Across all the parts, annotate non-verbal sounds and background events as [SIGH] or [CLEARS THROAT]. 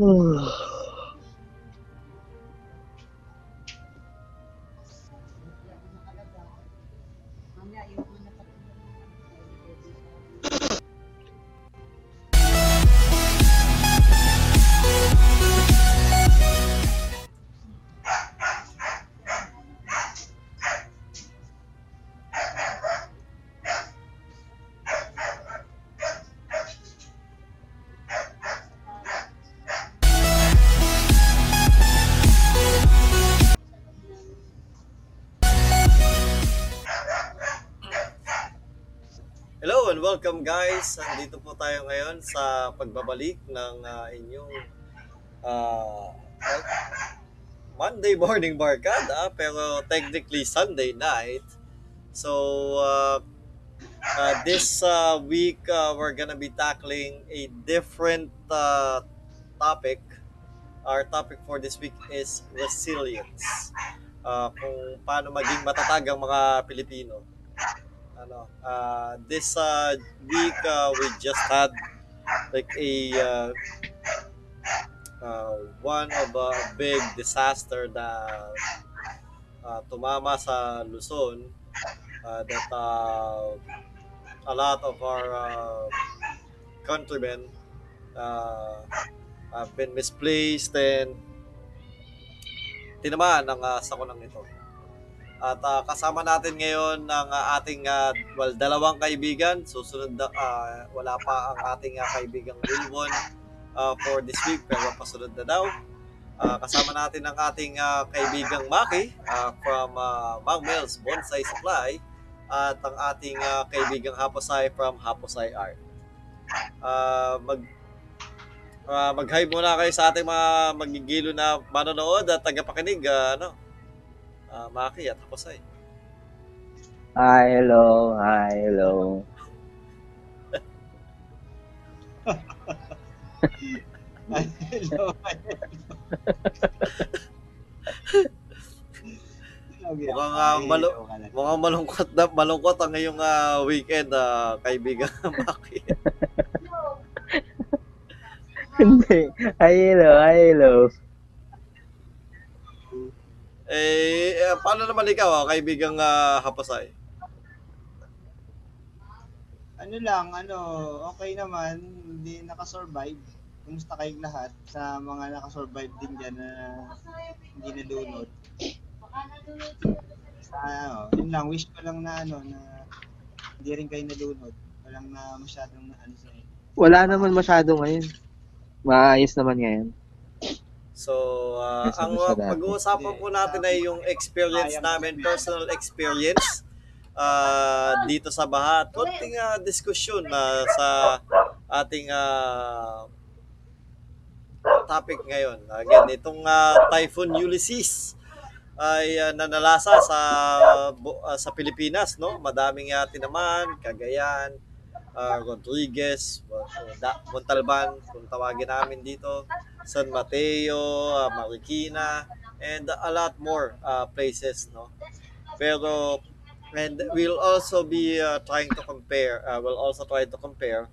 Hello welcome guys. Nandito po tayo ngayon sa pagbabalik ng ah, inyong ah, Monday morning barkada pero technically Sunday night. So uh, uh, this uh, week uh, we're gonna be tackling a different uh, topic. Our topic for this week is resilience. Uh, kung paano maging matatag ang mga Pilipino ano uh, this uh, week uh, we just had like a uh, uh, one of a big disaster na uh, tumama sa Luzon uh, that uh, a lot of our uh, countrymen uh, have been misplaced and tinamaan ng uh, sakunang ito. At ah, kasama natin ngayon ang ah, ating ah, well, dalawang kaibigan. Susunod na ah, wala pa ang ating ah, kaibigang Wilwon ah, for this week pero pasunod na daw. Ah, kasama natin ang ating ah, kaibigang Maki ah, from uh, Mang Mel's Bonsai Supply at ang ating ah, kaibigang Haposay from Haposay Art. Ah, mag ah, mag-hi muna kayo sa ating mga magigilo na manonood at tagapakinig ah, ano Ah, Maki at Haposay. Hi, hello. Hi, hello. Hello. Mukhang, ah, malu- Mukhang malungkot na malungkot ang ngayong ah, weekend, ah, kaibigan [LAUGHS] Maki. Hindi. Hi, hello. Hi, hello. Eh, eh, paano naman ikaw, ah, kaibigang ah, Haposay? Ano lang, ano, okay naman, hindi nakasurvive. Kumusta kayong lahat sa mga nakasurvive din dyan na hindi nalunod? Sa, ano, yun lang, wish ko lang na ano, na hindi rin kayo nalunod. Walang na masyadong na ano sa Wala naman masyado ngayon. Maayos naman ngayon. So, Yes, ang pag-uusapan po natin ay yung experience namin, personal experience ah, dito sa Baha. At Konting ah, diskusyon na sa ating ah, topic ngayon. Again, itong ah, Typhoon Ulysses ay ah, nanalasa sa ah, sa Pilipinas, no? Madaming uh, tinaman, Cagayan, Rodriguez, uh, Da- Montalban, kung tawagin namin dito. San Mateo, uh, Marikina, and a lot more uh, places, no? Pero, and we'll also be uh, trying to compare, uh, we'll also try to compare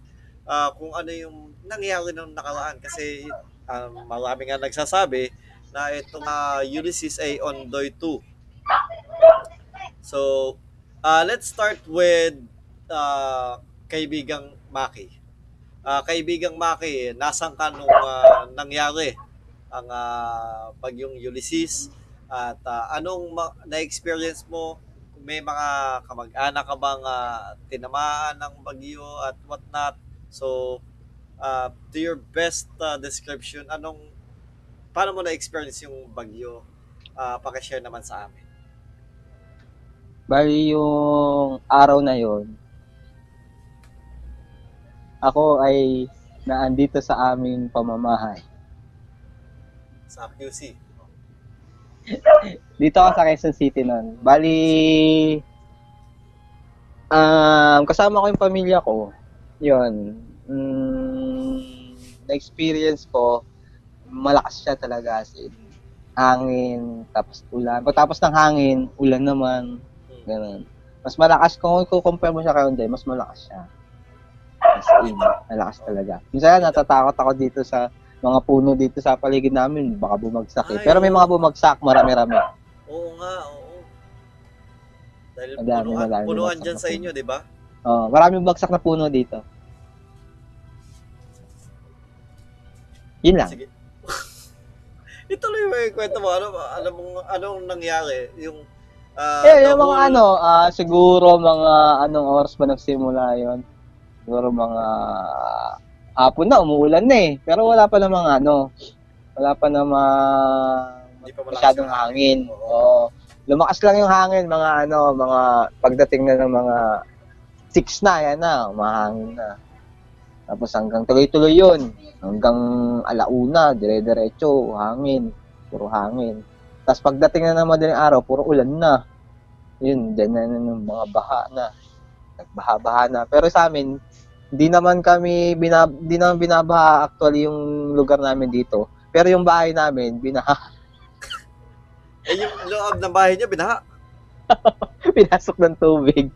uh, kung ano yung nangyari nung nakaraan kasi um, marami nga nagsasabi na itong uh, Ulysses ay Ondoy 2. So, uh, let's start with uh, kaibigang Maki. Ah, kaibigang Maki, nasan ka nung ah, nangyari ang ah, bagyong Ulysses at ah, anong ma- na-experience mo? May mga kamag-anak ka bang ah, tinamaan ng bagyo at what not? So, ah, to your best ah, description, anong paano mo na-experience yung bagyo? Ah, paki-share naman sa amin. Bali yung araw na yon ako ay naandito sa aming pamamahay. Sa QC. Dito ako sa Quezon City noon. Bali, um, kasama ko yung pamilya ko. Yun. Mm, na-experience ko, malakas siya talaga as in. Hangin, tapos ulan. Pagtapos ng hangin, ulan naman. Ganun. Mas malakas, kung i-compare mo siya kay Hyundai, mas malakas siya. As in, malakas talaga. Minsan natatakot ako dito sa mga puno dito sa paligid namin, baka bumagsak eh. Ay, Pero may oo. mga bumagsak, marami-rami. Oo nga, oo. Dahil Madami, punuan, madami punuan dyan sa inyo, di ba? Oh, maraming bumagsak na puno dito. Yun lang. Sige. [LAUGHS] Ituloy mo yung kwento mo. Ano, alam mo, anong nangyari? Yung, ah, Eh, yung mga whole- ano, ah, siguro mga anong oras ba nagsimula yon? Siguro mga hapon na, umuulan na eh. Pero wala pa namang ano, wala pa namang pa masyadong hangin. Oo. Lumakas lang yung hangin, mga ano, mga pagdating na ng mga 6 na, yan na, umahangin na. Tapos hanggang tuloy-tuloy yun. Hanggang alauna, dire-diretso, hangin. Puro hangin. Tapos pagdating na ng madaling araw, puro ulan na. Yun, dyan na ng mga baha na. Nagbaha-baha na. Pero sa amin, hindi naman kami, binab di naman binabaha actually yung lugar namin dito. Pero yung bahay namin, binaha. Eh, yung loob ng bahay niya, binaha. [LAUGHS] pinasok ng tubig.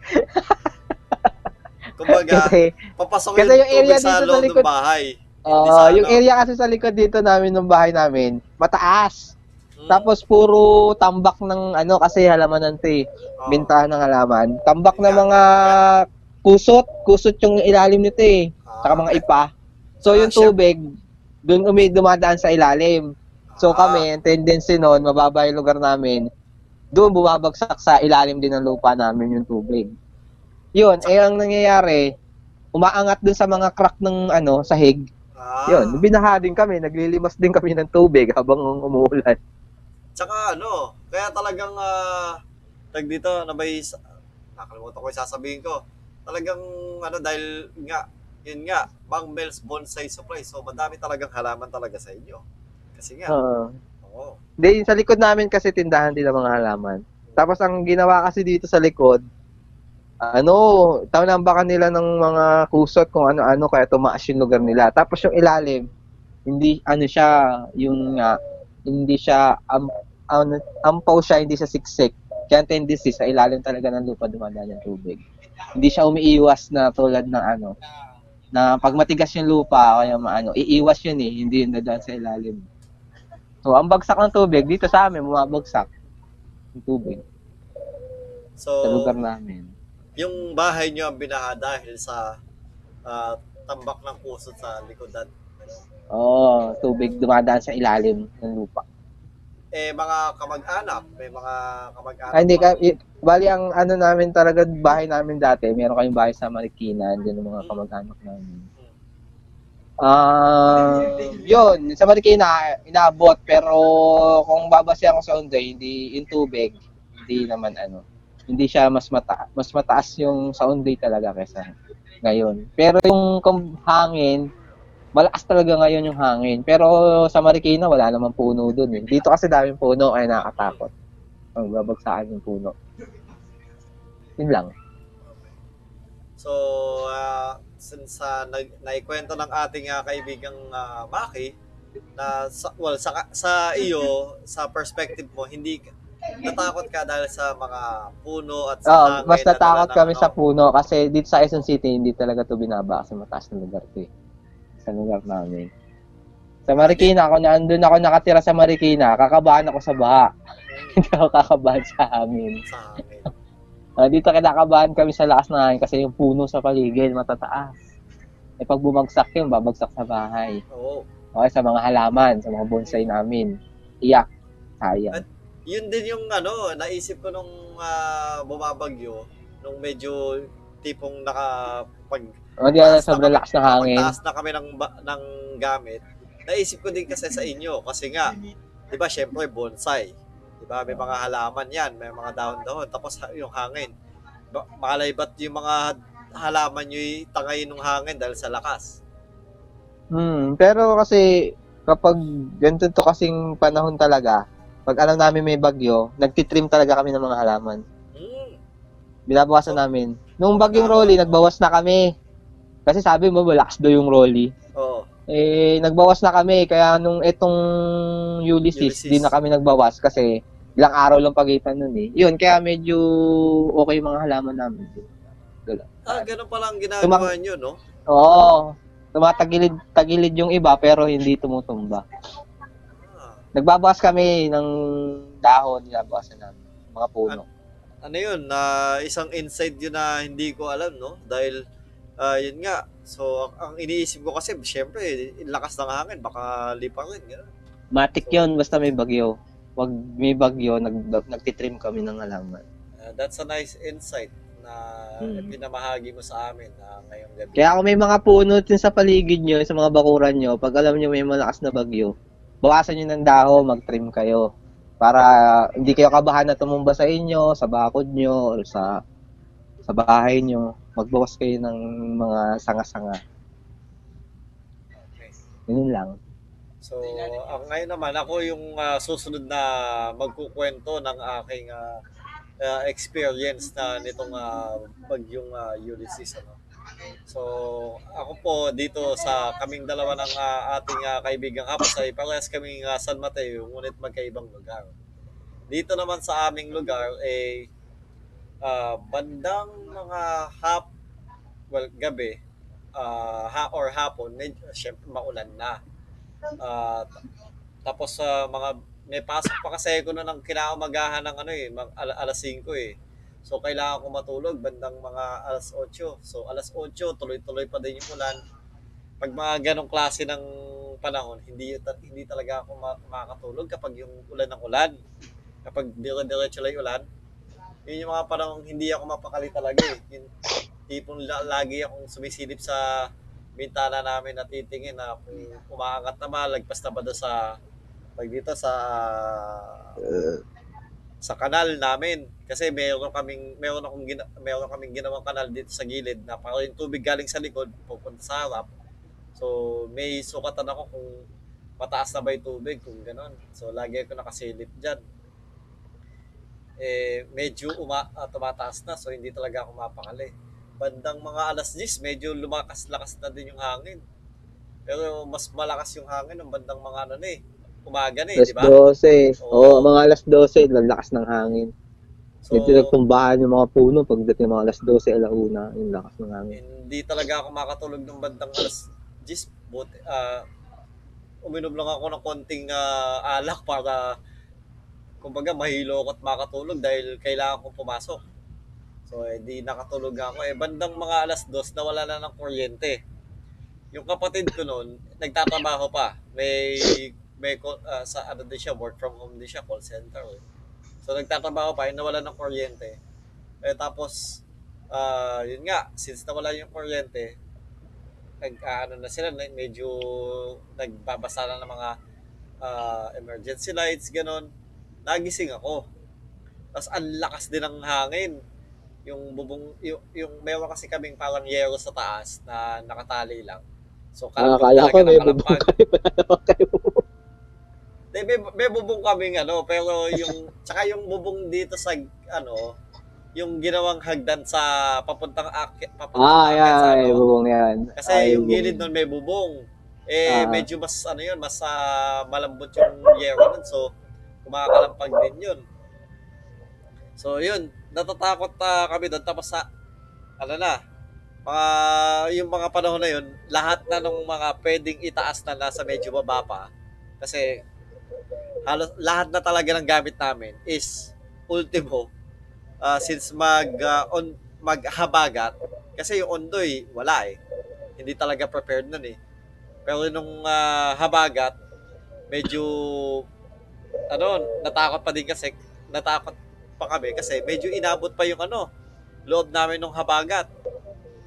Kumbaga, Kasi, papasok kasi yung yung area sa dito sa loob likod- ng bahay. Uh, yung ano. area kasi sa likod dito namin ng bahay namin, mataas. Hmm. Tapos puro tambak ng ano kasi halamanan to eh. Oo. Bintahan ng halaman. Tambak Yeah. mga kusot, kusot yung ilalim nito eh. Saka mga ipa. So Ah, yung tubig, dun umi dumadaan sa ilalim. So ah, kami, ang tendency noon, mababa yung lugar namin, doon bumabagsak sa ilalim din ng lupa namin yung tubig. Yun, eh ang nangyayari, umaangat dun sa mga crack ng ano, sahig. ah. Yun, binaha din kami, naglilimas din kami ng tubig habang umuulan. Tsaka ano, kaya talagang, ah, tag dito, na may, nakalimutan ko yung sasabihin ko. Talagang, ano, dahil nga, yun nga, Bang Mel's Bonsai Supply. So, madami talagang halaman talaga sa inyo. Kasi nga, Oo. oo. Hindi, sa likod namin kasi tindahan din ng mga halaman. Tapos ang ginawa kasi dito sa likod, ano, taunambakan nila ng mga kusot kung ano-ano kaya tumaas yung lugar nila. Tapos yung ilalim, hindi ano siya, yung nga, hindi siya am, am, ampaw siya, hindi siya siksik. Kaya tendency sa ilalim talaga ng lupa dumadaan yung tubig. Hindi siya umiiwas na tulad ng ano, na pag matigas yung lupa, kaya maano, iiwas yun eh, hindi yun dadaan sa ilalim. So, ang bagsak ng tubig, dito sa amin, bumabagsak yung tubig So, sa lugar namin. yung bahay nyo ang binaha dahil sa ah, tambak ng kusot sa likodan. Oo, tubig dumadaan sa ilalim ng lupa. Eh, mga kamag-anak, may mga kamag-anak. Ah, hindi ka, i- bali ang ano namin talaga, bahay namin dati, meron kayong bahay sa Marikina, dyan yung mga kamag-anak namin. Ah, yun, sa Marikina, inaabot, pero kung babasihan ko sa Onday, hindi, yung tubig, hindi naman ano, hindi siya mas mata mas mataas yung sa Onday talaga kaysa ngayon. Pero yung kung hangin, malakas talaga ngayon yung hangin. Pero sa Marikina, wala namang puno dun eh. Dito kasi daming puno, ay nakakatakot. Ang babagsakan yung puno. Yun lang. So, ah, since uh, nag, naikwento ng ating ah, kaibigang ah, Maki, na sa, well, sa, sa iyo, sa perspective mo, hindi natakot ka dahil sa mga puno at sa Oo, hangin mas na natakot ng kami ano. sa puno kasi dito sa Quezon City, hindi talaga to binaba kasi mataas na lugar to eh. Sa lugar namin. Sa Marikina, ako na andun ako nakatira sa Marikina, kakabahan ako sa baha. [LAUGHS] Hindi ako kakabahan sa hangin. Ah, dito kinakabahan kami sa lakas hangin kasi yung puno sa paligid matataas. Eh pag bumagsak yun, babagsak sa bahay. Oo. Okay, sa mga halaman, sa mga bonsai namin. Iyak. Sayang. Yun din yung ano, naisip ko nung ah, bumabagyo, nung medyo tipong nakapag O di na sobrang lakas ng hangin. Taas na kami ng, ng gamit. Naisip ko din kasi sa inyo kasi nga, 'di ba, syempre bonsai. 'Di ba? May mga halaman 'yan, may mga dahon-dahon tapos yung hangin. Malay ba't yung mga halaman nyo tangay ng hangin dahil sa lakas? Hmm, pero kasi kapag ganito to kasing panahon talaga, pag alam namin may bagyo, nagtitrim talaga kami ng mga halaman. Hmm. Binabawasan namin. Nung bagyong Rolly, nagbawas na kami. Kasi sabi mo, malakas daw yung Rolly. Oo. Eh, nagbawas na kami. Kaya nung itong Ulysses, Ulysses. di na kami nagbawas kasi ilang araw lang pagitan nun eh. Yun, kaya medyo okay yung mga halaman namin. Ah, ganun pala ang ginagawa nyo, no? Oo. tumatagilid tagilid yung iba pero hindi tumutumba. Ah, Nagbabawas kami ng dahon, binabawasan namin. Mga puno. ano yun, na isang insight yun na hindi ko alam, no? Dahil, ah, yun nga, so, ang iniisip ko kasi, syempre, lakas ng hangin, baka lipangin, gano'n. Matik yun, basta may bagyo. Wag may bagyo, nag, nagtitrim kami ng halaman. Ah, that's a nice insight na Hmm. pinamahagi mo sa amin na ngayong gabi. Kaya kung may mga puno din sa paligid nyo, sa mga bakuran nyo, pag alam nyo may malakas na bagyo, bawasan nyo ng daho, mag-trim kayo. Para hindi kayo kabahan na tumumba sa inyo, sa bakod nyo, or sa sa bahay nyo. Magbawas kayo ng mga sanga-sanga. Yun lang. So, ang ngayon naman, ako yung ah, susunod na magkukwento ng aking ah, ah, experience na nitong ah, bagyong ah, Ulysses. Ano? So, ako po dito sa kaming dalawa ng ah, ating ah, kaibigang hapos ay parehas kaming ah, San Mateo, ngunit magkaibang lugar. Dito naman sa aming lugar, eh, ah, bandang mga hap, well, gabi, ah, ha, or hapon, medyo, syempre maulan na. Ta- tapos sa mga may pasok pa kasi ko na ng kinaumagahan ng ano eh, mag, ala, alas 5 eh. So kailangan ko matulog bandang mga alas 8. So alas 8 tuloy-tuloy pa din yung ulan. Pag mga ganong klase ng panahon, hindi hindi talaga ako ma- makakatulog kapag yung ulan ng ulan. Kapag dire-diretso lang ulan, yun yung mga panahon hindi ako mapakali talaga eh. Yung tipong la- lagi akong sumisilip sa bintana namin na titingin na kung umaangat na ba, lagpas na ba sa pag dito sa sa kanal namin. Kasi meron kaming meron akong gina, meron kaming ginawang kanal dito sa gilid na para yung tubig galing sa likod pupunta sa harap. So may sukatan ako kung mataas na ba yung tubig kung ganon so lagi ako nakasilip dyan eh medyo uma, ah, tumataas na so hindi talaga ako mapakali bandang mga alas 10 medyo lumakas-lakas na din yung hangin pero mas malakas yung hangin ng bandang mga ano na eh umaga na eh Alas di ba 12. Oo. Mga alas 12, lalakas ng hangin. so Dito nagtumbahan yung mga puno pagdating mga alas 12, alauna, yung lakas ng hangin. hindi talaga ako makatulog ng bandang alas 10 buti ah uminom lang ako ng konting ah, alak para kumbaga mahilo ako at makatulog dahil kailangan kong pumasok. So eh nakatulog ako. Eh bandang mga alas 2 nawala na ng kuryente. Yung kapatid ko noon nagtatrabaho pa. May may ah, sa ano din siya work from home din siya call center eh. so nagtatrabaho pa yun nawala ng kuryente. Eh tapos ah yun nga since nawala yung kuryente nag ah, ano na sila medyo nagbabasa na ng mga ah, emergency lights ganon nagising ako tapos ang lakas din ng hangin yung bubong yung, yung meron kasi kaming parang yero sa taas na nakatali lang so Ah, kalapag kala ko talaga may bubong kayo. Hindi, may, may bubong kaming ano, pero yung, tsaka yung bubong dito sa, ano, yung ginawang hagdan sa papuntang akit, papuntang Ah, akit yan, sa ano. bubong yan. Kasi Ay, yung bubong. gilid nun may bubong. Eh, Ah. medyo mas, ano yun, mas ah, malambot yung yero nun. So, kumakalampag din yun. So, yun, natatakot ah, kami doon. Tapos sa, ano na, mga, yung mga panahon na yun, lahat na nung mga pwedeng itaas na nasa medyo baba pa. Kasi, halos lahat na talaga ng gamit namin is ultimo ah, since mag ah, on maghabagat kasi yung ondoy wala eh hindi talaga prepared nun eh pero nung ah, habagat medyo ano natakot pa din kasi natakot pa kami kasi medyo inabot pa yung ano loob namin nung habagat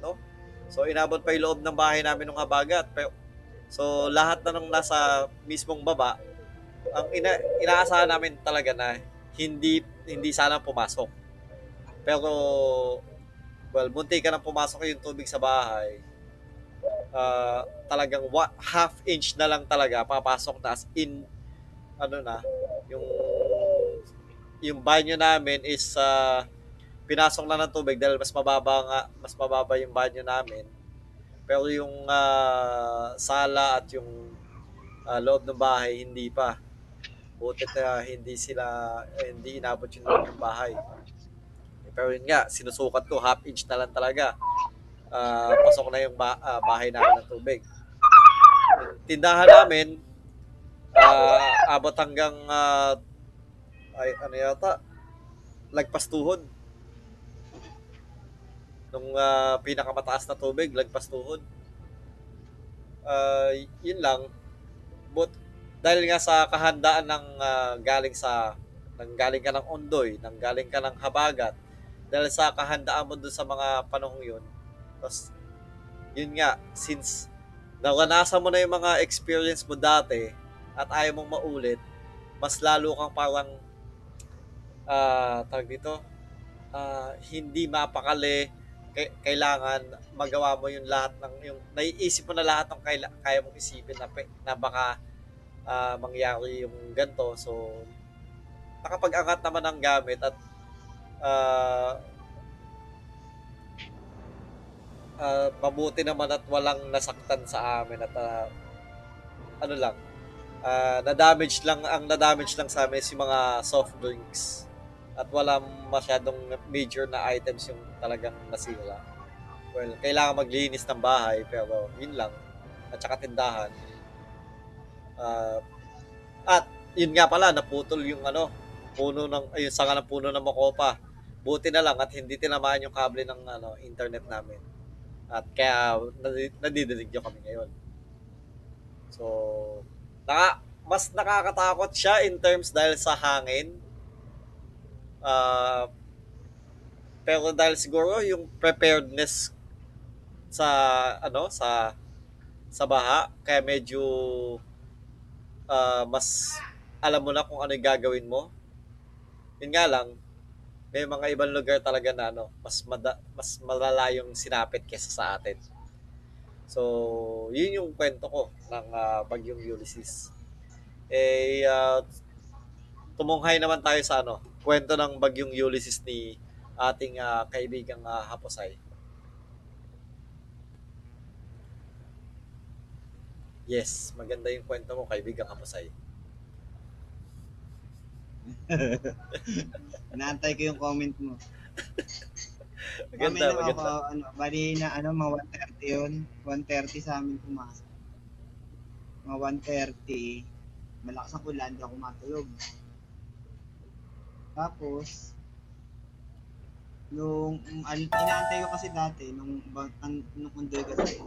no so inabot pa yung loob ng bahay namin nung habagat pero so lahat na nung nasa mismong baba ang ina inaasahan namin talaga na hindi hindi sana pumasok. Pero well, munti ka nang pumasok yung tubig sa bahay. Ah, talagang wa, half inch na lang talaga papasok na as in ano na yung yung banyo namin is ah, pinasok na ng tubig dahil mas mababa nga mas mababa yung banyo namin. Pero yung ah, sala at yung ah, loob ng bahay hindi pa. Butit na hindi sila, eh, hindi inabot yung loob ng bahay. Pero yun nga, sinusukat ko, half inch na lang talaga. Ah, pasok na yung ba- ah, bahay namin ng tubig. tindahan namin, ah, abot hanggang, ah, ay, ano yata, lagpas tuhod. Nung ah, pinakamataas na tubig, lagpas tuhod. Ah, yun lang. But, dahil nga sa kahandaan ng ah, galing sa nang galing ka ng Ondoy, nang galing ka ng Habagat, dahil sa kahandaan mo dun sa mga panahong yun, tapos, yun nga, since naranasan mo na yung mga experience mo dati at ayaw mong maulit, mas lalo kang parang ah tawag dito, ah, hindi mapakali, kailangan magawa mo yung lahat ng yung naiisip mo na lahat ng kaila, kaya mong isipin na, na baka ah, mangyari yung ganto so nakapag-angat naman ng gamit at ah ah, mabuti naman at walang nasaktan sa amin at ah, ano lang ah, na-damage lang ang na-damage lang sa amin yung mga soft drinks at walang masyadong major na items yung talagang nasira. Well, kailangan maglinis ng bahay pero yun lang at saka tindahan. Ah, at yun nga pala naputol yung ano puno ng ayun sanga ng puno ng Makopa. Buti na lang at hindi tinamaan yung kable ng ano internet namin. At kaya nadi- nadidinig nyo kami ngayon. So, naka, mas nakakatakot siya in terms dahil sa hangin. Ah, pero dahil siguro yung preparedness sa ano sa sa baha kaya medyo ah, mas alam mo na kung ano yung gagawin mo. Yun nga lang, may mga ibang lugar talaga na ano, mas mada, mas malala yung sinapit kesa sa atin. So, yun yung kwento ko ng ah, Bagyong Ulysses. Eh, ah, tumunghay naman tayo sa ano, kwento ng Bagyong Ulysses ni ating ah, kaibigang ah, Haposay. Yes, maganda yung kwento mo, kaibigang Haposay. [LAUGHS] Inaantay ko yung comment mo. [LAUGHS] Maganda, na maganda. ako, ano, bali na ano, mga 130 yun. 130 sa amin pumasok. Mga 130, malakas ang ulan, di ako matulog. Tapos, nung, um, inaantay ko kasi dati, nung, ba- an, nung undoy kasi,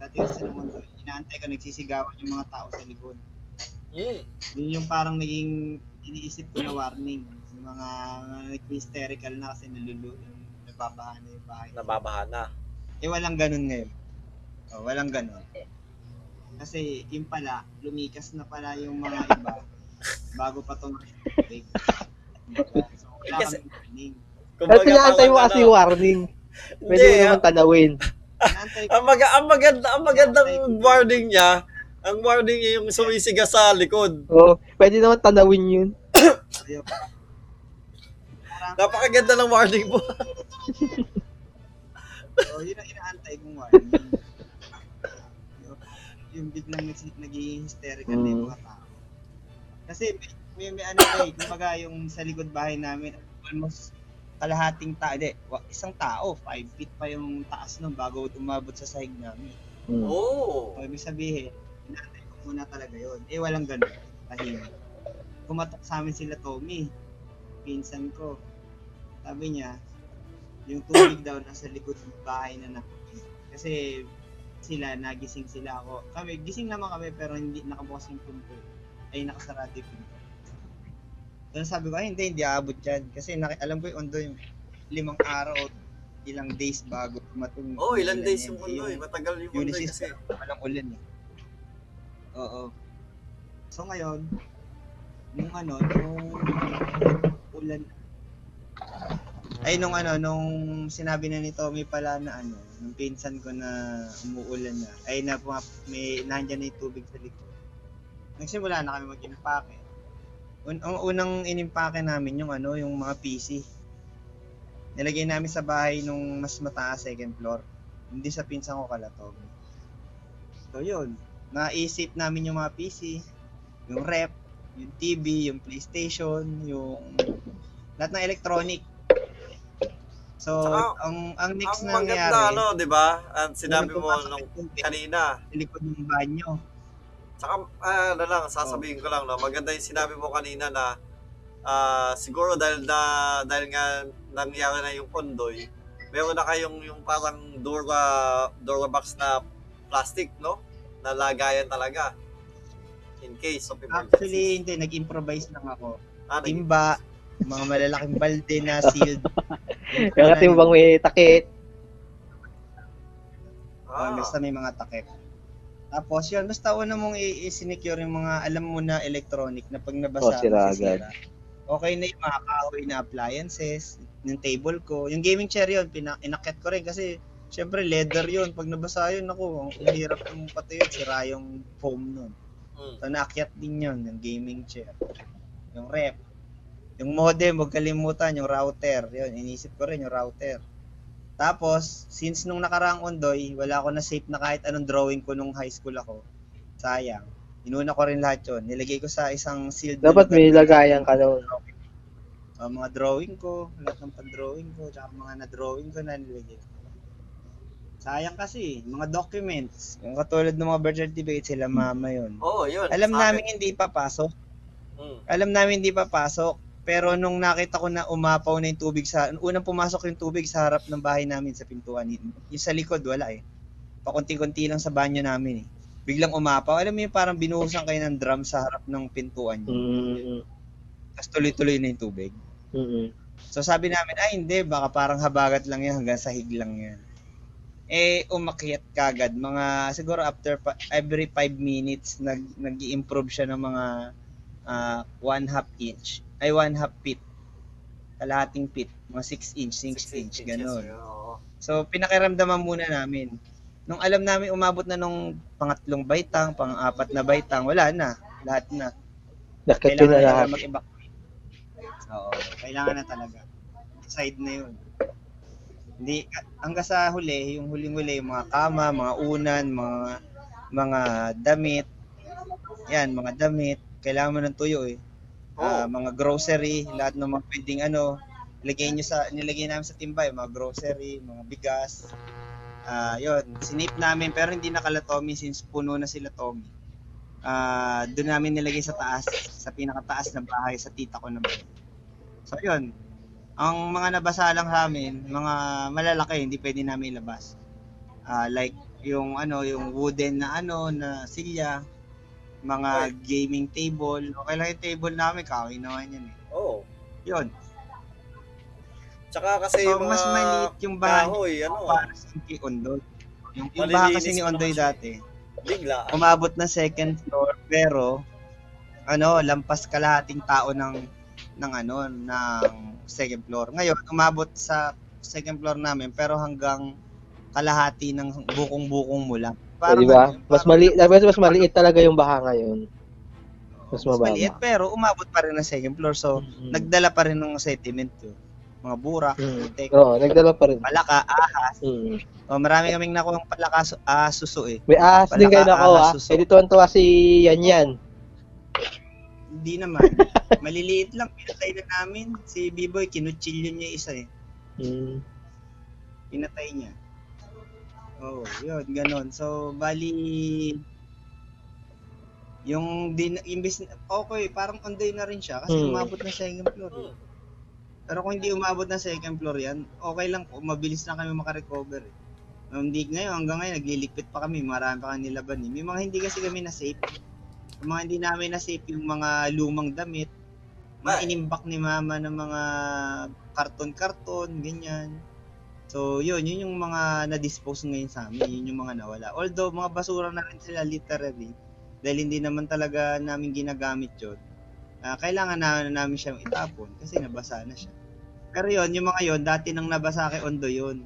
dati kasi nung undoy, inaantay ko, nagsisigawan yung mga tao sa likod. Mm. Yun yung parang naging iniisip ko na warning. Yung mga, mga nag-hysterical na kasi nalulu, nababahan na yung bahay. Nababaha na. Eh, walang ganun ngayon. Oh, walang ganun. Kasi, yung pala, lumikas na pala yung mga iba [LAUGHS] bago pa itong [LAUGHS] tubig. So, wala Kasi- warning. Pinaantay mo parang kasi ano, warning. [LAUGHS] Pwede Hindi, mo naman tanawin. Inaantay ko. ang, maga, ang maganda, ang magandang warning niya, ang warning niya yung sumisiga sa likod. Oo, pwede naman tanawin yun. Napakaganda ng warning mo. [LAUGHS] oh, yun ang inaantay kong warning. Yung, yung biglang naging hysterical na yung mga tao. Kasi may, may, may ano eh, kumbaga yung sa likod bahay namin, almost kalahating tao, hindi, isang tao, 5 feet pa yung taas nun bago umabot sa sahig namin. Hmm. Oh. So, ibig sabihin, inaantay ko muna talaga yun. Eh, walang ganun. Tahimik. Kumatok sa amin sila Tommy, pinsan ko. Sabi niya, yung tubig daw nasa likod ng bahay na namin. Kasi sila, nagising sila ako. Kami, gising naman kami pero hindi nakabukas yung pinto. Ay, nakasarado yung pinto. Then sabi ko, ay hindi, hindi aabot dyan. Kasi naki, alam ko yung ondo yung limang araw o ilang days bago tumatong. Oh, ilan ulan days yan. yung Eh, undoy. Matagal yung undoy Ulysses kasi. walang ulan eh. Oo. So ngayon, nung ano, nung ulan, ay nung ano, nung sinabi na ni Tommy pala na ano, nung pinsan ko na umuulan na, ay na may nandyan na yung tubig sa likod. Nagsimula na kami mag-impake. Un- ang unang inimpake namin yung ano, yung mga PC. Nilagay namin sa bahay nung mas mataas second floor. Hindi sa pinsan ko kala Tommy. So yun, naisip namin yung mga PC, yung rep, yung TV, yung PlayStation, yung lahat ng electronic. So, Saka, ang ang next Ang na nangyari, maganda, ano, di ba? Ang sinabi mo nung kanina. sa likod ng banyo. Tsaka, ah, ano lang, sasabihin ko lang, no, maganda yung sinabi mo kanina na ah, siguro dahil na dahil nga nangyari na yung Ondoy, meron na kayong yung parang Dura Durabox na plastic, no? Na lagayan talaga. In case of emergency. Actually, hindi. Nag-improvise lang ako. ah, Timba, mga malalaking balde na sealed. [LAUGHS] Yung katimbang may takit. Ah. ah, basta may mga takip. Tapos yun, basta una mong i-sinecure yung mga alam mo na electronic na pag nabasa, Oh, sira masisira. Okay na yung mga kahoy na appliances, yung table ko. Yung gaming chair yun, pina- inakyat ko rin kasi syempre leather yun. Pag nabasa yun, ako, ang hirap yung pati yun, sira yung foam nun. mm, So naakyat din yun, yung gaming chair. Yung rep. Yung modem, huwag kalimutan, yung router. Yun, inisip ko rin yung router. Tapos, since nung nakaraang ondoy, wala ako na safe na kahit anong drawing ko nung high school ako. Sayang. Inuna ko rin lahat yun. Nilagay ko sa isang sealed Dapat may lagayan ka doon. Uh, mga drawing ko, lahat ng pang-drawing ko, tsaka mga na-drawing ko na nilagay ko. Sayang kasi, mga documents. Yung katulad ng mga birth certificate, sila mama yun. Oo, yun. Alam namin hindi papasok. Mm, alam namin hindi papasok. Pero nung nakita ko na umapaw na yung tubig sa, unang pumasok yung tubig sa harap ng bahay namin sa pintuan. Yung sa likod, wala eh. Pakunti-kunti lang sa banyo namin eh. Biglang umapaw. Alam mo yung parang binuhusan kayo ng drum sa harap ng pintuan niyo. Mm, Tapos tuloy-tuloy na yung tubig. mm, mm. So sabi namin, ay hindi, baka parang habagat lang yan, hanggang sahig lang yan. Eh, umakyat kagad. Mga, siguro after, pa, every 5 minutes, nag, nag-improve siya ng mga ah, one half inch. Ay, one half feet. Kalahating feet. Mga 6 inch, 6 six inch, inches, ganun. yun. So, pinakiramdaman muna namin. Nung alam namin umabot na nung pangatlong baitang, pang-apat na baitang, wala na. Lahat na Nakit yun na kailangan lahat. na mag-evacuate. Oo, kailangan na talaga. Decide na yun. Hindi, hanggang sa huli, yung huling-huli, yung mga kama, mga unan, mga mga damit, yan, mga damit, kailangan mo ng tuyo eh. Ah, Oo. mga grocery, lahat ng mga pwedeng ano, nilagay nyo sa, nilagay namin sa timbay, mga grocery, mga bigas. Ah, yun, sinip namin, pero hindi nakala Tommy since puno na sila Tommy. Ah, doon namin nilagay sa taas, sa pinakataas na bahay sa tita ko naman. So yun, ang mga nabasa lang sa amin, mga malalaki, hindi pwede namin ilabas. Ah, like yung ano, yung wooden na ano, na silya, mga gaming table. Okay lang yung table namin, kahoy naman yan eh. Oo. Yun. Tsaka kasi So, yung mga mas maliit yung bahay kahoy, ano, para sa kay Ondoy. Yung, yung bahay kasi ni Ondoy dati, bigla. umabot na second floor, pero ano, lampas kalahating tao ng ng ano, ng second floor. Ngayon, umabot sa second floor namin, pero hanggang kalahati ng bukong-bukong mo lang. O, di ba? ano, Mas parang- mali, mas, mas maliit talaga yung baha ngayon. mas mababa. maliit, pero umabot pa rin ng second floor. So, Mm. nagdala pa rin ng sediment yun. Mga burak, Mm. Oo, nagdala pa rin. palaka, ahas. Mm. Oh, marami kaming nakuha ng palaka, su- ah, suso eh. May ahas din kayo Palaka, nakaw ah. ahas, suso. Eh, tuwan-tuwa si Yan Yan. Hindi naman. [LAUGHS] Maliliit lang, pinatay na namin. Si B-Boy, kinutsilyo niya isa eh. Mm. Pinatay niya. Oh, yun, ganon. So, bali, yung din, imbis, okay, parang onday na rin siya kasi Hmm. umabot na second floor. eh. Pero kung hindi umabot na second floor yan, okay lang po, mabilis na kami makarecover eh. Um, Hindi ngayon, hanggang ngayon, nagliligpit pa kami, marami pa kami nilaban eh. May mga hindi kasi kami na safe. Yung mga hindi namin na safe, yung mga lumang damit, mga inimbak ni mama ng mga karton-karton, ganyan. So, yun, yun yung mga na-dispose ngayon sa amin, yun yung mga nawala. Although, mga basura na rin sila literally, dahil hindi naman talaga namin ginagamit yun. Ah, kailangan na namin siyang itapon kasi nabasa na siya. Pero yun, yung mga yun, dati nang nabasa kay Ondo yun.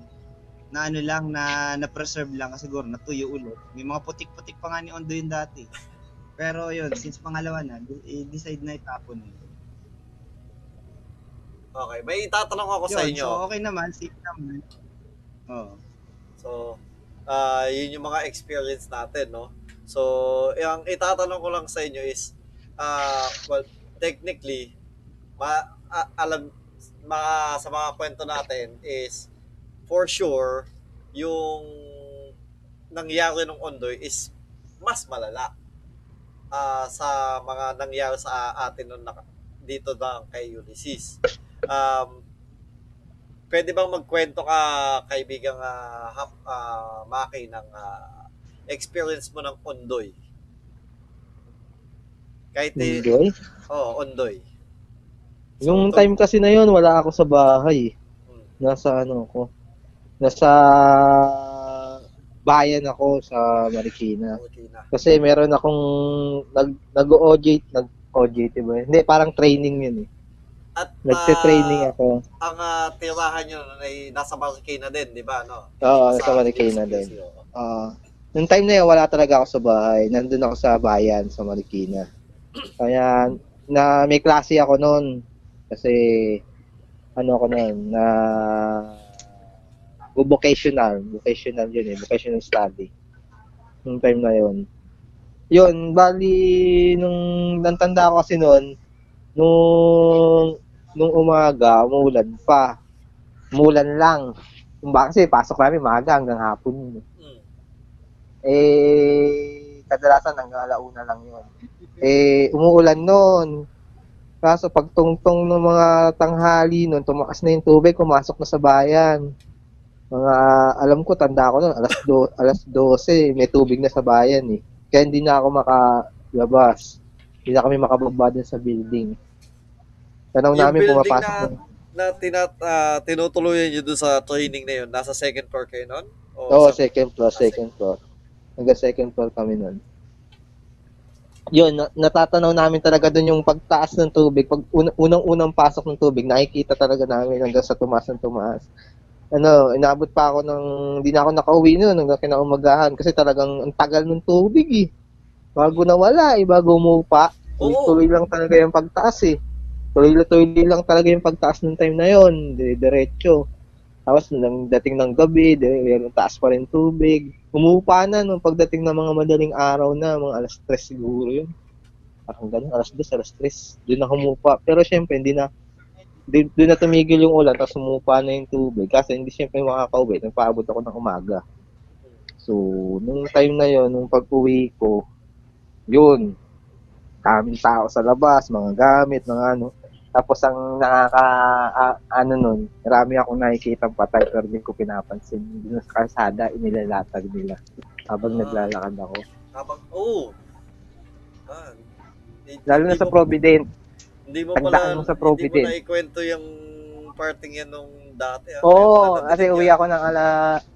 Na ano lang, na na-preserve lang kasi siguro natuyo ulit. May mga putik-putik pa nga ni Ondo yun dati. Pero yun, since pangalawa na, i-decide na itapon yun. Okay, may itatanong ako sa Yun, inyo. So okay naman, safe naman. Oo. So, ah yun yung mga experience natin, no? So, yung itatanong ko lang sa inyo is, ah well, technically, ma, a- alam, mga, sa mga kwento natin is, for sure, yung nangyari ng Ondoy is mas malala. ah, sa mga nangyari sa atin nung naka, dito na kay Ulysses. Um, pwede bang magkwento ka, kaibigang ah, hap, ah, Maki, ng ah, experience mo ng Ondoy? Kahit eh, Enjoy. oh, Ondoy. Yung So, time kasi na yun, wala ako sa bahay. Hmm. Nasa ano ako. Nasa bayan ako sa Marikina. Okay na. Kasi meron akong nag nag-OJT, nag-OJT ba? Hindi, parang training yun eh. At Nagte-training ah, ako. ang ah, tirahan nun ay nasa Marikina din, di ba? No? Oo, Sa- sa Marikina din. Oo. Ah, nung time na yun, wala talaga ako sa bahay. Nandun ako sa bayan, sa Marikina. [CLEARS THROAT] Kaya, na may klase ako noon. Kasi, ano ako noon, na vocational. Vocational yun eh. Vocational study. Nung time na yun. Yun, bali, nung nantanda ko kasi noon, nung, nung umaga, umulan pa. Umulan lang. Kasi pasok namin maaga hanggang hapon yun. eh. Mm. Eh, kadalasan hanggang alauna lang yun. Eh, umuulan noon. Kaso pagtungtong ng mga tanghali noon, tumakas na yung tubig, pumasok na sa bayan. Mga, alam ko, tanda ko noon, alas, do, alas 12, may tubig na sa bayan eh. Kaya hindi na ako makalabas. Hindi na kami makababa din sa building. Tanong Yung namin pumapasok na- na. Na tinat, ah, tinutuloyan nyo doon sa training na yun, nasa second floor kayo nun? Oo, sa- second floor, Ah, second floor. Hanggang second floor kami nun. Yun, na- natatanaw namin talaga dun yung pagtaas ng tubig. Pag un- unang-unang pasok ng tubig, nakikita talaga namin hanggang sa tumaas ng tumaas. Ano, inabot pa ako ng, hindi na ako nakauwi nun hanggang kinaumagahan kasi talagang ang tagal ng tubig eh. Bago nawala eh, bago umupa. Oo. Tuloy lang talaga yung pagtaas eh. Tuloy-tuloy lang talaga yung pagtaas ng time na yon, diretso. Tapos nang dating ng gabi, dire- taas pa rin tubig. Umupa na nung pagdating ng mga madaling araw na, mga alas 3 siguro yun. Parang ganun, alas 2, alas 3. Doon na humupa. Pero syempre, hindi na, doon na tumigil yung ulan, tapos humupa na yung tubig. Kasi hindi syempre makakauwi, nagpaabot ako ng umaga. So, nung time na yon nung pag-uwi ko, yun, daming tao sa labas, mga gamit, mga ano. Tapos ang nakaka, a- ano nun, marami akong nakikita patay pero hindi ko pinapansin. Dun sa kalsada, inilalatag nila habang Ah. naglalakad ako. Habang, oh. Ah, hindi- Lalo na hindi sa mo- Provident. Hindi mo Tandaan pala, mo sa hindi Provident. mo na ikwento yung parting yan nung dati. ah. Oo, pala kasi uwi ako ng ala,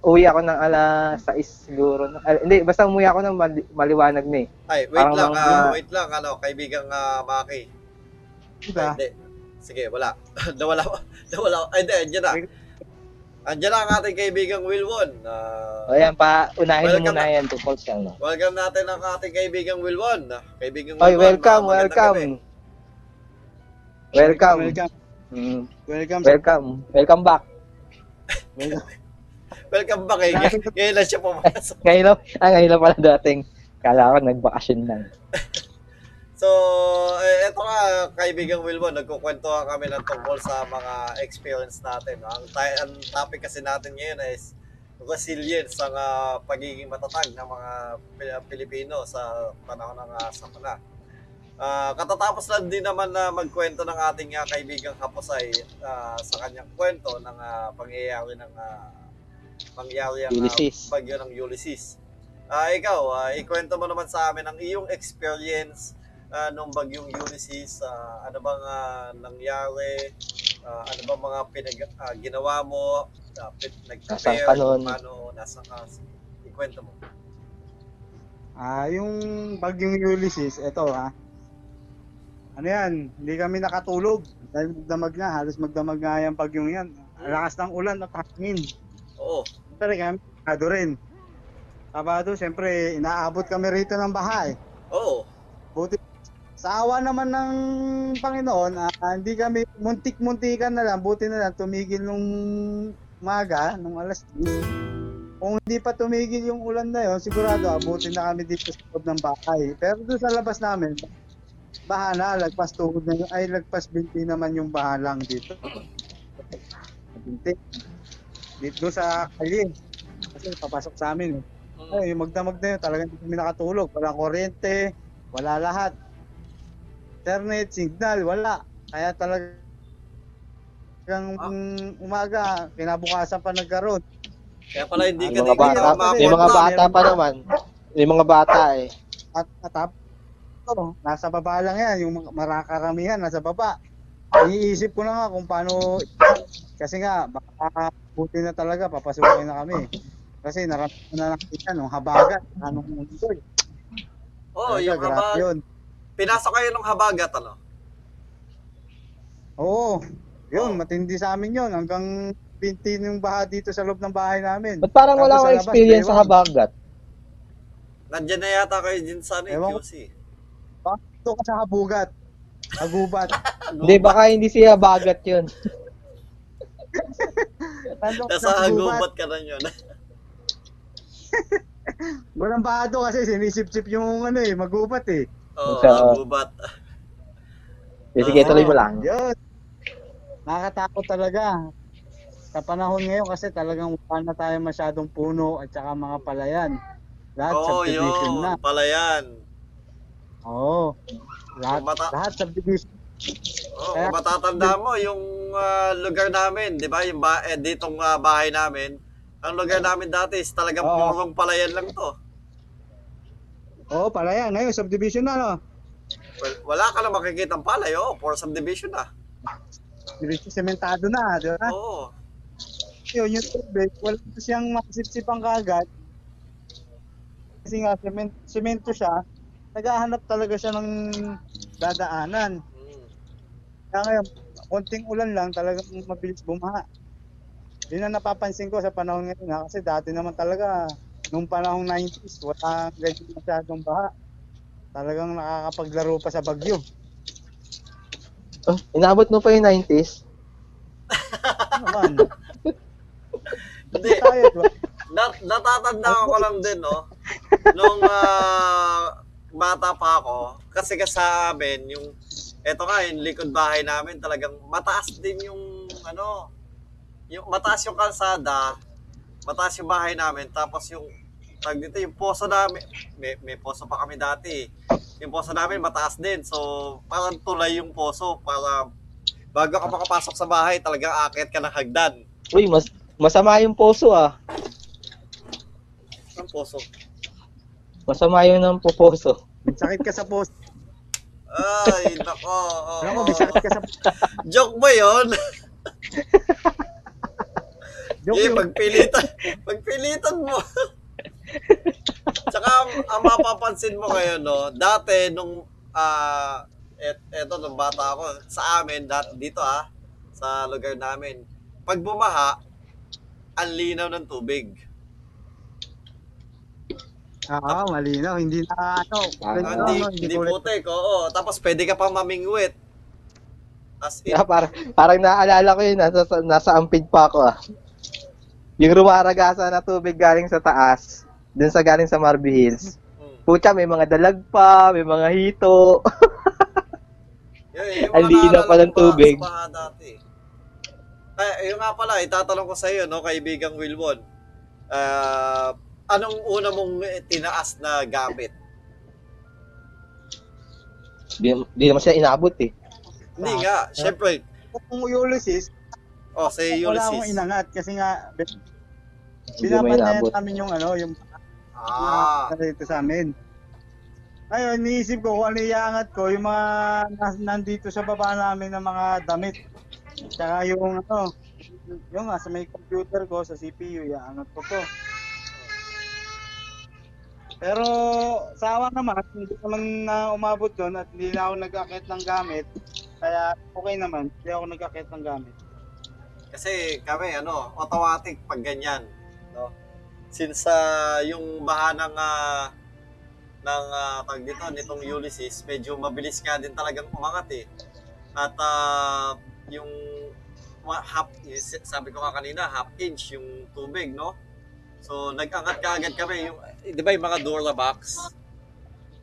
uwi ako ng ala 6 siguro. Ah, hindi, basta umuwi ako ng mali- maliwanag na eh. Ay, wait parang lang, mga- ah, wait lang, ano, kaibigang ah, Maki. Diba? Ay, hindi. Sige, wala. [LAUGHS] nawala, [LAUGHS] nawala. Ay, hindi, andyan na. Andyan na ang ating kaibigang Wilwon. Ah, O yan, pa, unahin mo Welcome muna yan tungkol sa ano. welcome natin ang ating kaibigang Wilwon. Ah, Kaibigang Oy, Wilwon, welcome, gabi. welcome. Welcome. Welcome. Mm, Welcome. welcome. Welcome back. Welcome [LAUGHS] back eh. Ngay- Ngayon lang siya pumasok. Ngayon lang, ah, ngayon lang pala dating. Kala ko nagbakasyon lang. So, eh, eto nga, kaibigang Wilbon, nagkukwentuhan kami ng tungkol sa mga experience natin. no? Ang, ang topic kasi natin ngayon is resilience, ang ah, pagiging matatag ng mga Pil- Pilipino sa panahon ng uh, sakuna. Ah, katatapos lang din naman na magkwento ng ating ah, kaibigang Haposay ah, sa kanyang kwento ng ah, pangyayari ng ah, pangyayari ang Ulysses. bagyo ng Ulysses. Ah, ikaw, ah, ikwento mo naman sa amin ang iyong experience ah, nung bagyong Ulysses. Ah, ano bang ah, nangyari? Ah, ano bang mga pinag ah, ginawa mo? Uh, nun? Paano nasa ka? Ikwento mo. Ah, yung bagyong Ulysses, eto ha. Ano yan, hindi kami nakatulog. Dahil magdamag na, halos magdamag nga yung bagyong yan. Lakas ng ulan at hangin. Oo. Pero kami, kabado rin. Kabado, siyempre, inaabot kami rito ng bahay. Oo. Buti, sa awa naman ng Panginoon, ah, hindi kami, muntik-muntikan na lang, buti na lang, tumigil nung maga, nung alas 10. Kung hindi pa tumigil yung ulan na yon, sigurado abutin na kami dito sa loob ng bahay. Pero doon sa labas namin, baha na, lagpas tuhod na, ay lagpas binti naman yung baha lang dito. Binti. Dito sa kalye. Kasi papasok sa amin. eh. Ay, magdamag na yun, talagang hindi kami nakatulog. Walang kuryente, wala lahat. Internet, signal, wala. Kaya talagang umaga, kinabukasan pa nagkaroon. Kaya pala hindi ka mga bata, may mga bata pa naman. May mga bata eh. At atap, oh, nasa baba lang yan, yung marakaramihan nasa baba. Iniisip ko na nga kung paano, kasi nga, baka buti na talaga, papasukin na kami. Kasi narating na lang kita nung habagat, anong mundo eh. Talaga, yung grabe habag. yun. Pinasok kayo ng habagat, ano? Oo, Oh. yun, matindi sa amin yun. Hanggang binti yung baha dito sa loob ng bahay namin. Ba't parang Tapos wala akong labas, experience sa ewan. habagat? Nandyan na yata kayo din sa ano, yung Ewan ko. QC. Ito ka sa habugat. Hagubat. [LAUGHS] Hindi, baka hindi siya habagat yun. [LAUGHS] Nandun ka Nasa sa hagubat. ka na yun. [LAUGHS] Walang baha doon kasi sinisip-sip yung ano eh, magubat eh. Oo, Sa- hagubat. [LAUGHS] Sige, sige, tuloy mo lang. Yun. Nakakatakot talaga. Sa panahon ngayon kasi talagang wala na tayo masyadong puno at saka mga palayan. Lahat Oo, subdivision yun. na. Pala yan. Oo. Lahat, Mata- lahat subdivision. Oo, Kaya- matatanda mo, yung ah, lugar namin, di ba, yung ba eh, ditong ah, bahay namin, ang lugar namin dati is talagang Oo. purong palayan lang to. Oo, palayan. Ngayon, subdivision na, no? Well, wala ka na makikita ang palay, oo, for subdivision na. Subdivision, sementado na, di ba? Oo. Yun, yung tubig, wala pa siyang makasipsipan kagad. Kasi nga, sement, semento siya, naghahanap talaga siya ng dadaanan. Mm. Kaya ngayon, konting ulan lang, talagang mabilis bumaha. Yun ang napapansin ko sa panahon ngayon ha, kasi dati naman talaga, nung panahong 90s, wala ganyan masyadong baha. Talagang nakakapaglaro pa sa bagyo. Oh, inabot mo pa yung 90s? Ano naman? Hindi, tayo, di ba? nat- natatanda ko lang din, no? Nung ah, bata pa ako, kasi ka sa amin, yung, eto nga, yung likod bahay namin, talagang mataas din yung, ano, yung mataas yung kalsada, mataas yung bahay namin, tapos yung, tag dito, yung poso namin, may, may poso pa kami dati, yung poso namin mataas din, so parang tulay yung poso, para bago ka makapasok sa bahay, talagang akit ka ng hagdan. Uy, mas masama yung poso ah. Ang poso. Masama yun ng puposo. Sakit ka sa post. Ay, nako. oo. Alam ko, may sakit ka sa Joke ba yun? Joke Eh, pagpilitan, pagpilitan mo. Tsaka, ang- ang mapapansin mo ngayon, no, dati nung, ah, et, eto, nung bata ako, sa amin, dat, dito ah, sa lugar namin, pag bumaha, ang linaw ng tubig. Ah, malinaw. Hindi na ano. Ah, ganito, hindi, ano, hindi kulay- putik, oo. Tapos pwede ka pang mamingwit. As in, Yeah, parang, parang naalala ko yun, nasa, nasa ampid pa ako ah. Yung rumaragasa na tubig galing sa taas, dun sa galing sa Marby Hills. mm. Pucha, may mga dalag pa, may mga hito. [LAUGHS] Ang naalala pa ng tubig. Baha dati. Ay, yung nga pala, itatanong ko sa iyo, no, kaibigang Wilwon. Ah, anong una mong tinaas na gamit? Di, di naman siya inabot eh. Hindi nga, syempre, Kung Ulysses, oh, sa wala akong Ulysses. inangat kasi nga binabantayan namin yung ano, yung Ah, ah. dito sa amin. Ngayon, niisip ko kung ano iangat ko, yung mga nas- nandito sa baba namin ng mga damit. Tsaka yung ano, yung nga sa may computer ko, sa CPU, iangat ko to. Pero sa awa naman, hindi naman na umabot doon at hindi na ako nag-akit ng gamit. Kaya okay naman, hindi ako nag-akit ng gamit. kasi kami, ano, automatic pag ganyan. Since ah, yung baha ng, ah, ng ah, tawag dito, nitong Ulysses, medyo mabilis nga din talagang umangat eh. At ah, yung half, s- sabi ko nga kanina, half inch yung tubig, no? So, nag-angat ka agad kami. Yung, eh, di ba yung mga Durabox?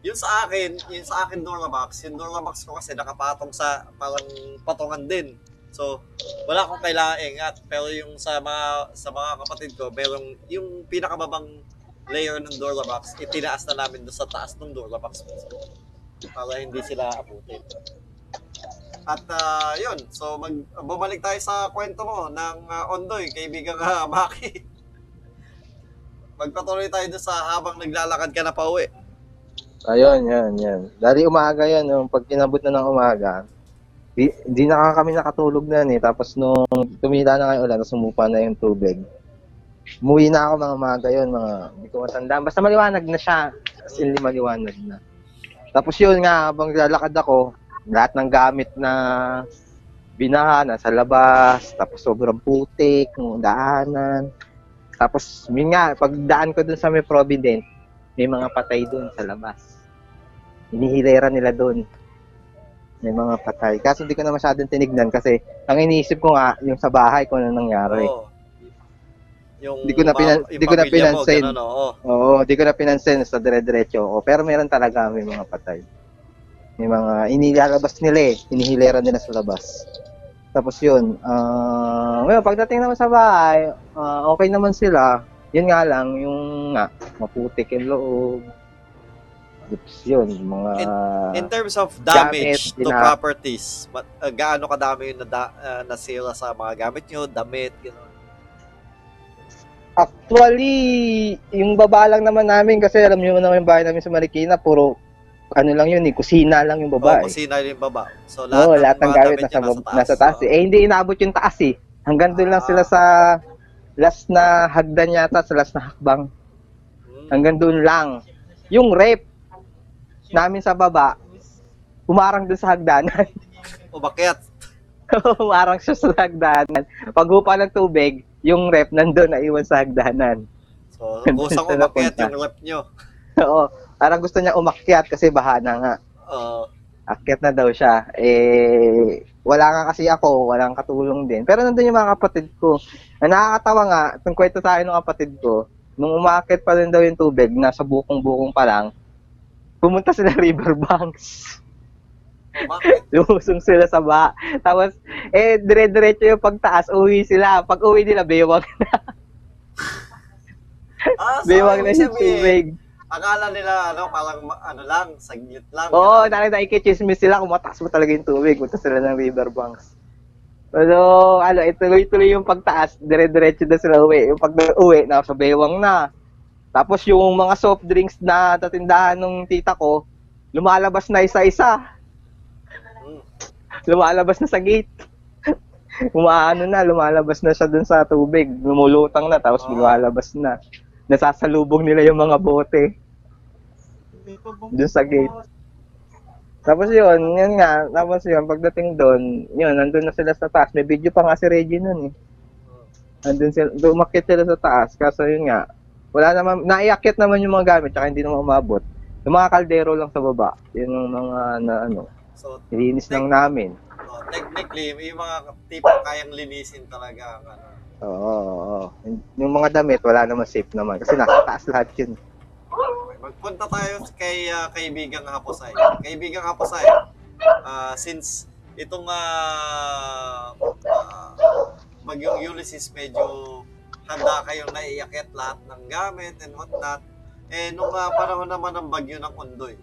Yung sa akin, yung sa akin Durabox, yung Durabox ko kasi nakapatong sa parang patungan din. So, wala akong kailangan ingat. Pero yung sa mga sa mga kapatid ko, merong yung pinakamabang layer ng Durabox, itinaas na namin doon sa taas ng Durabox. para hindi sila abutin. At ah, yun, so mag, bumalik tayo sa kwento mo ng ah, Ondoy, kaibigang uh, Maki. Magpatuloy tayo doon sa habang naglalakad ka na pauwi. Ayun, yan, yan. Dali umaga yan, yung pag inabot na ng umaga, di, di na kami nakatulog na eh. Tapos nung tumila na ngayon ulan, sumupa na yung tubig. Umuwi na ako mga umaga yun, mga, hindi ko matandaan. Basta maliwanag na siya. As in, maliwanag na. Tapos yun nga, habang lalakad ako, lahat ng gamit na binaha, nasa labas, tapos sobrang putik, ng daanan. Tapos, yun nga, pagdaan ko dun sa may Provident, may mga patay dun sa labas. Hinihilera nila dun. May mga patay. Kaso hindi ko na masyadong tinignan kasi ang iniisip ko nga, yung sa bahay ko na nangyari. Oo. Yung, Hindi ko na pinan- hindi ko na pamilya mo, pinansin. ganun, oo. Oo, di ko na pinansin sa dire-diretso ko. Pero meron talaga may mga patay. May mga inilalabas nila eh. Inihilera nila sa labas. Tapos yun, ah ngayon, pagdating naman sa bahay, ah, okay naman sila. Yun nga lang, yung nga, maputik yung loob. Tapos yun, mga... In terms of Gamit, damage to ina- properties, ma- uh, gaano kadami yung nada, uh, nasira sa mga gamit nyo, damit, gano'n? Actually, yung baba lang naman namin kasi alam niyo naman yung bahay namin sa Marikina, puro ano lang yun eh, kusina lang yung Baba, baba eh. kusina yung baba. So, lahat ng mga gamit damit nasa, nyo bab- nasa taas. Eh. eh, hindi inaabot yung taas eh. Hanggang doon lang Ah. sila sa last na hagdan yata, sa last na hakbang. Hmm. Hanggang doon lang. Yung rep namin sa baba, umarang doon sa hagdanan. [LAUGHS] Umakyat. [LAUGHS] umarang siya sa hagdanan. Pag hupa ng tubig, yung rep nandun na iwan sa hagdanan. So, kusang sila umakyat yung rep nyo. [LAUGHS] Oo, parang gusto niya umakyat kasi baha na nga. Uh, Akyat na daw siya. Eh, wala nga kasi ako, walang katulong din. Pero nandun yung mga kapatid ko. Na nakakatawa nga, itong kwento tayo ng kapatid ko, nung umakyat pa rin daw yung tubig, nasa bukong-bukong pa lang, pumunta sila [LAUGHS] riverbanks. [LAUGHS] Lumusong sila sa baha. Tapos, eh, dire-diretso yung pagtaas, uwi sila. Pag uwi nila, bewang, [LAUGHS] Ah, so, bewang na yung tubig. Akala nila, ano, parang, ano lang, saglit lang. Oo, ganun. dahil nakikichismis sila kung mataas mo talaga yung tubig. Punta sila ng riverbanks. Pero, ano, ituloy-tuloy yung pagtaas, dire-diretso na sila uwi. Yung pag uwi, nasa bewang na. Tapos yung mga soft drinks na tatindahan ng tita ko, lumalabas na isa-isa. Hmm. Lumalabas na sa gate. [LAUGHS] Umaano na, lumalabas na siya dun sa tubig. Lumulutang na, tapos Ah. lumalabas na. Nasasalubong nila yung mga bote dun sa gate. Tapos yun, yun nga, tapos yun, pagdating doon, yun, nandun na sila sa taas. May video pa nga si Reggie nun eh. Nandun sila, umakit sila sa taas, kaso yun nga, wala naman, naiakit naman yung mga gamit, tsaka hindi naman umabot. Yung mga kaldero lang sa baba, yun yung mga, na ano, So, nilinis lang namin. oh, technically, may mga tipong kayang linisin talaga. Ano. Oo, oo, oo. Yung mga damit, wala naman safe naman, kasi nasa taas lahat yun. Okay, magpunta tayo kay ah, kaibigang Haposay. Kaibigang Haposay, ah, since itong uh, bagyong Ulysses medyo handa kayong naiakit lahat ng gamit and whatnot, eh nung ah, panahon naman ng bagyo ng Undoy,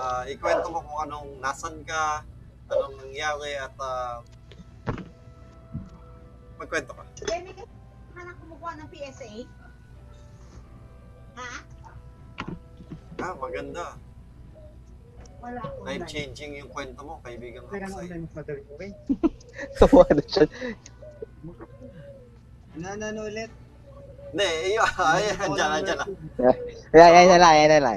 ah, ikwento mo kung anong nasan ka, anong nangyari at ah, magkwento ka. Demi ka na kumukuha ng PSA? Ha? Ah, maganda. Wala akong. Life-changing yung kwento mo, kaibigang Kaya nga Haposay. online mas madali ko eh. Tuwa [LAUGHS] na siya. Ano, ano, ano ulit? Hindi, iyo, [LAUGHS] ayan, dyan, dyan. Yan, yan na lang, yan na lang.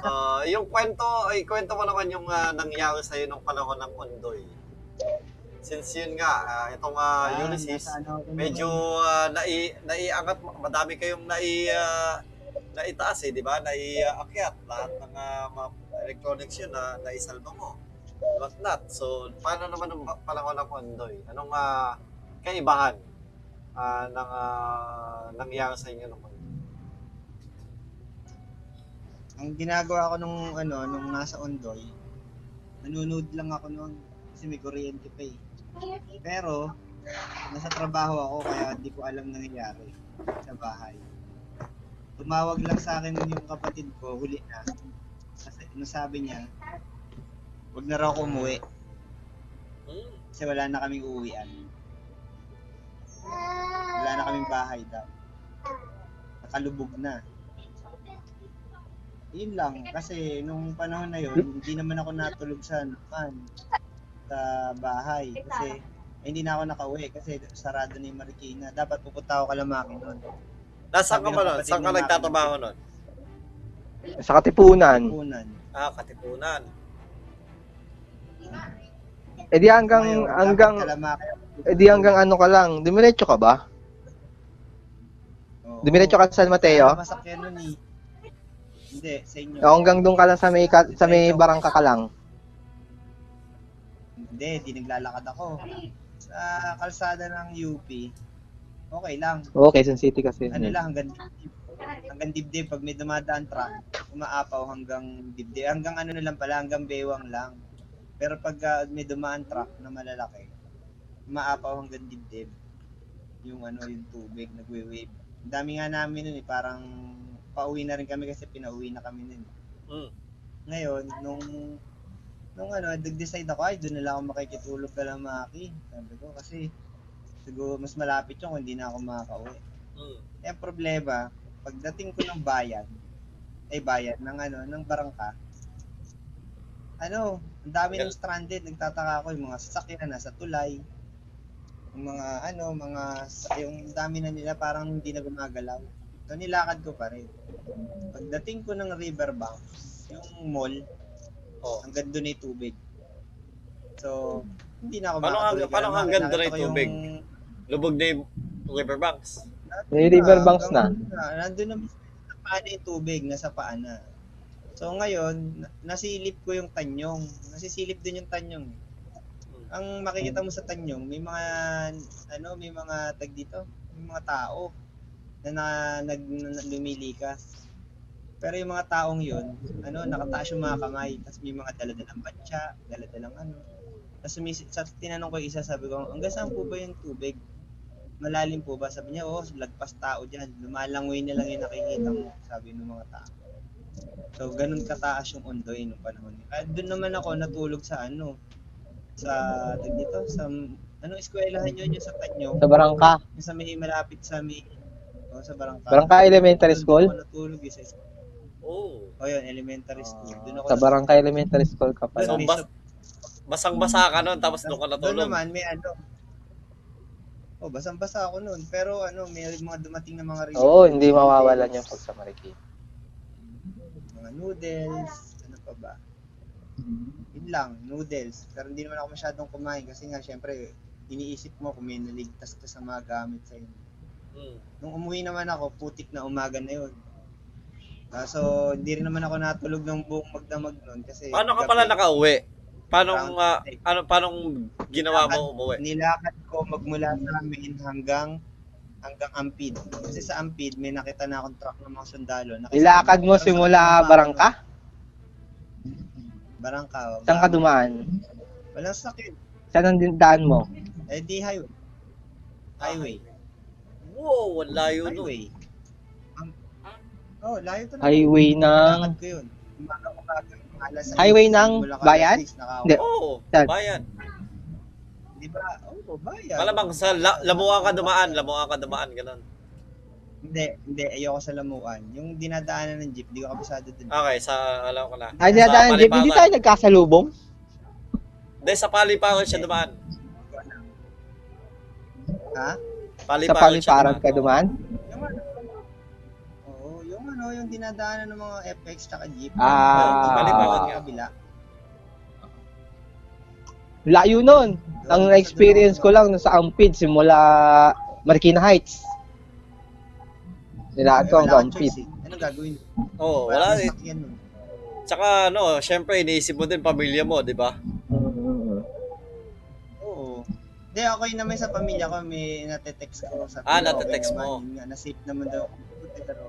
Uh, yung kwento, ay kwento mo naman yung ah, nangyari sa'yo nung panahon ng Ondoy. Since yun nga, ah, itong uh, Ulysses, ano medyo ah, nai, naiangat, madami kayong nai, ah, naitaas eh, di ba? Naiakyat lahat ng ah, mga electronics yun na naisalba mo. What not. So, paano naman ang panahon ng Ondoy? Anong ah, kaibahan ah, ng ah, nangyari sa inyo nung Ang ginagawa ko nung ano, nung nasa Ondoy, nanonood lang ako noon kasi may kuryente pa eh. Pero, nasa trabaho ako kaya hindi ko alam nangyayari sa bahay. Tumawag lang sa akin yung kapatid ko, huli na. Kasi Ano sabi niya? Huwag na raw ako umuwi. Kasi wala na kaming uuwian. Wala na kaming bahay daw. Nakalubog na. Yun lang. Kasi nung panahon na yun, hindi naman ako natulog sa naman sa bahay. Kasi eh, hindi na ako nakauwi kasi sarado na yung Marikina. Dapat pupunta ako kalamaki noon. Nasaan ka ba nun? Saan ka nagtatrabaho nun? Sa Katipunan. Punan. Ah, Katipunan. Eh di hanggang, hanggang, eh di hanggang ano ka lang. Dumiretso ka ba? Oo. Dumiretso ka sa San Mateo? Masakyan nun eh. Hindi, sa inyo. O hanggang doon ka lang sa may, ka- sa may barangka ka lang. Hindi, di naglalakad ako. Sa kalsada ng UP, okay lang. Oo, Quezon City kasi. Ano lang, hanggang. Hanggang dibdib, pag may dumadaan truck, umaapaw hanggang dibdib. Hanggang ano na lang pala, hanggang bewang lang. Pero pag ah, may dumaan truck na malalaki, umaapaw hanggang dibdib. Yung ano, yung tubig, nagwe-wave. Ang dami nga namin nun eh, parang pauwi na rin kami kasi pinauwi na kami nun. Hmm. Ngayon, nung nung ano, nag-decide ako, ay, doon na lang ako makikitulog ka lang, Maki. Sabi ko, kasi siguro mas malapit yun kung hindi na ako makakauwi. Hmm. Eh, ang problema, pagdating ko ng bayan, ay bayan, ng ano, ng barangka, ano, ang dami ng stranded, nagtataka ako, yung mga sasakyan na nasa tulay, yung mga, ano, mga, yung dami na nila parang hindi na gumagalaw. So, nilakad ko pa rin. Pagdating ko ng riverbanks, yung mall, Oh. hanggang doon ay tubig. So, hindi na ako Paano makatuloy. hanggang- paano nakita doon ay ko yung- tubig? Lubog na yung riverbanks. May riverbanks na. hanggang- Nandun na sa paa na yung tubig, nasa paa na. So ngayon, na- nasilip ko yung tanyong. Nasisilip din yung tanyong. Ang makikita mo sa tanyong, may mga, ano, may mga tag dito, may mga tao na, na nag, na, lumilikas. Pero yung mga taong yun, ano, nakataas yung mga kamay, tapos may mga daladalang batya, daladalang ano. Tapos sumis- sa tinanong ko isa, sabi ko, hanggang saan po ba yung tubig? Malalim po ba? Sabi niya, oo, lagpas tao dyan. Lumalangoy na lang yung nakikita mo, sabi ng mga tao. So, ganun kataas yung undoy nung panahon. Kaya doon naman ako natulog sa ano, sa, tag dito, sa, ano, eskwelahan yun, yung sa Tanyong, Sa barangka. yung sa may malapit sa may, oh, sa Barangka. Barangka Elementary Doon School? ako natulog eh, sa. Oh. Oh, yun, elementary school. Doon ako Sa Barangka Elementary School ka Doon, pala. So, bas- Basang-basa ka nun, tapos doon ka Doon natulog. naman may ano. Oh, basang-basa ako noon. Pero ano, may mga dumating na mga receipt. Oo, hindi mawawalan yung pag sa Marikina. Mga noodles, ano pa ba? Yun lang, noodles. Pero hindi naman ako masyadong kumain kasi nga syempre iniisip mo kung may naligtas ka sa mga gamit sa inyo. Hmm. Nung umuwi naman ako, putik na umaga na yun. Ah, so, hindi rin naman ako natulog ng buong magdamag noon kasi Paano ka gabi. pala nakauwi? Paano, Around ah, six. ano, paano ginawa mo umuwi? nilakad ko magmula sa amin hanggang hanggang Ampid. Kasi sa Ampid, may nakita na akong truck ng mga sundalo. Nakisama- Ilakad mo simula barangka? Barangka. oh. Saan ka dumaan? Walang sakit. Saan ang daan mo? Eh, di highway. Highway. Wow, layo nun. Highway. Am- Oh, layo to na. Highway ng... Lakad ko yun. Umaga, umaga, alas Highway 6, ng bayan? alas 6, nakauwi. Hindi. Oo, Saan? bayan. Di ba? Oo, bayan. Malamang sa la- Lamuan ka dumaan, Lamuan ka dumaan, ganun. Hindi, hindi. Ayoko sa Lamuan. Yung dinadaanan ng jeep, di ko kabisado dun. Okay, sa, alam ko na. Ay, Sa dinadaan jeep. Hindi tayo nagkasalubong? Hindi, sa Paliparan siya dumaan. Ha? Sa paliparan ka dumaan? Yung ano? Oo, yung ano, yung dinadaanan ng mga FX tsaka jeep. Ah. Paliparan nga. Kabila. Layo nun. Ang experience ko lang sa Ampid simula Marikina Heights. Nilakad ko hanggang Ampid. eh. Anong gagawin? Oo, oh, wala eh. Tsaka ano, syempre iniisip mo din pamilya mo, di ba? Oo. Hindi, ako yun naman sa pamilya ko, may natetext ko sa Ah, natetext naman, mo. Yun nga, na-safe naman daw ako. Pero,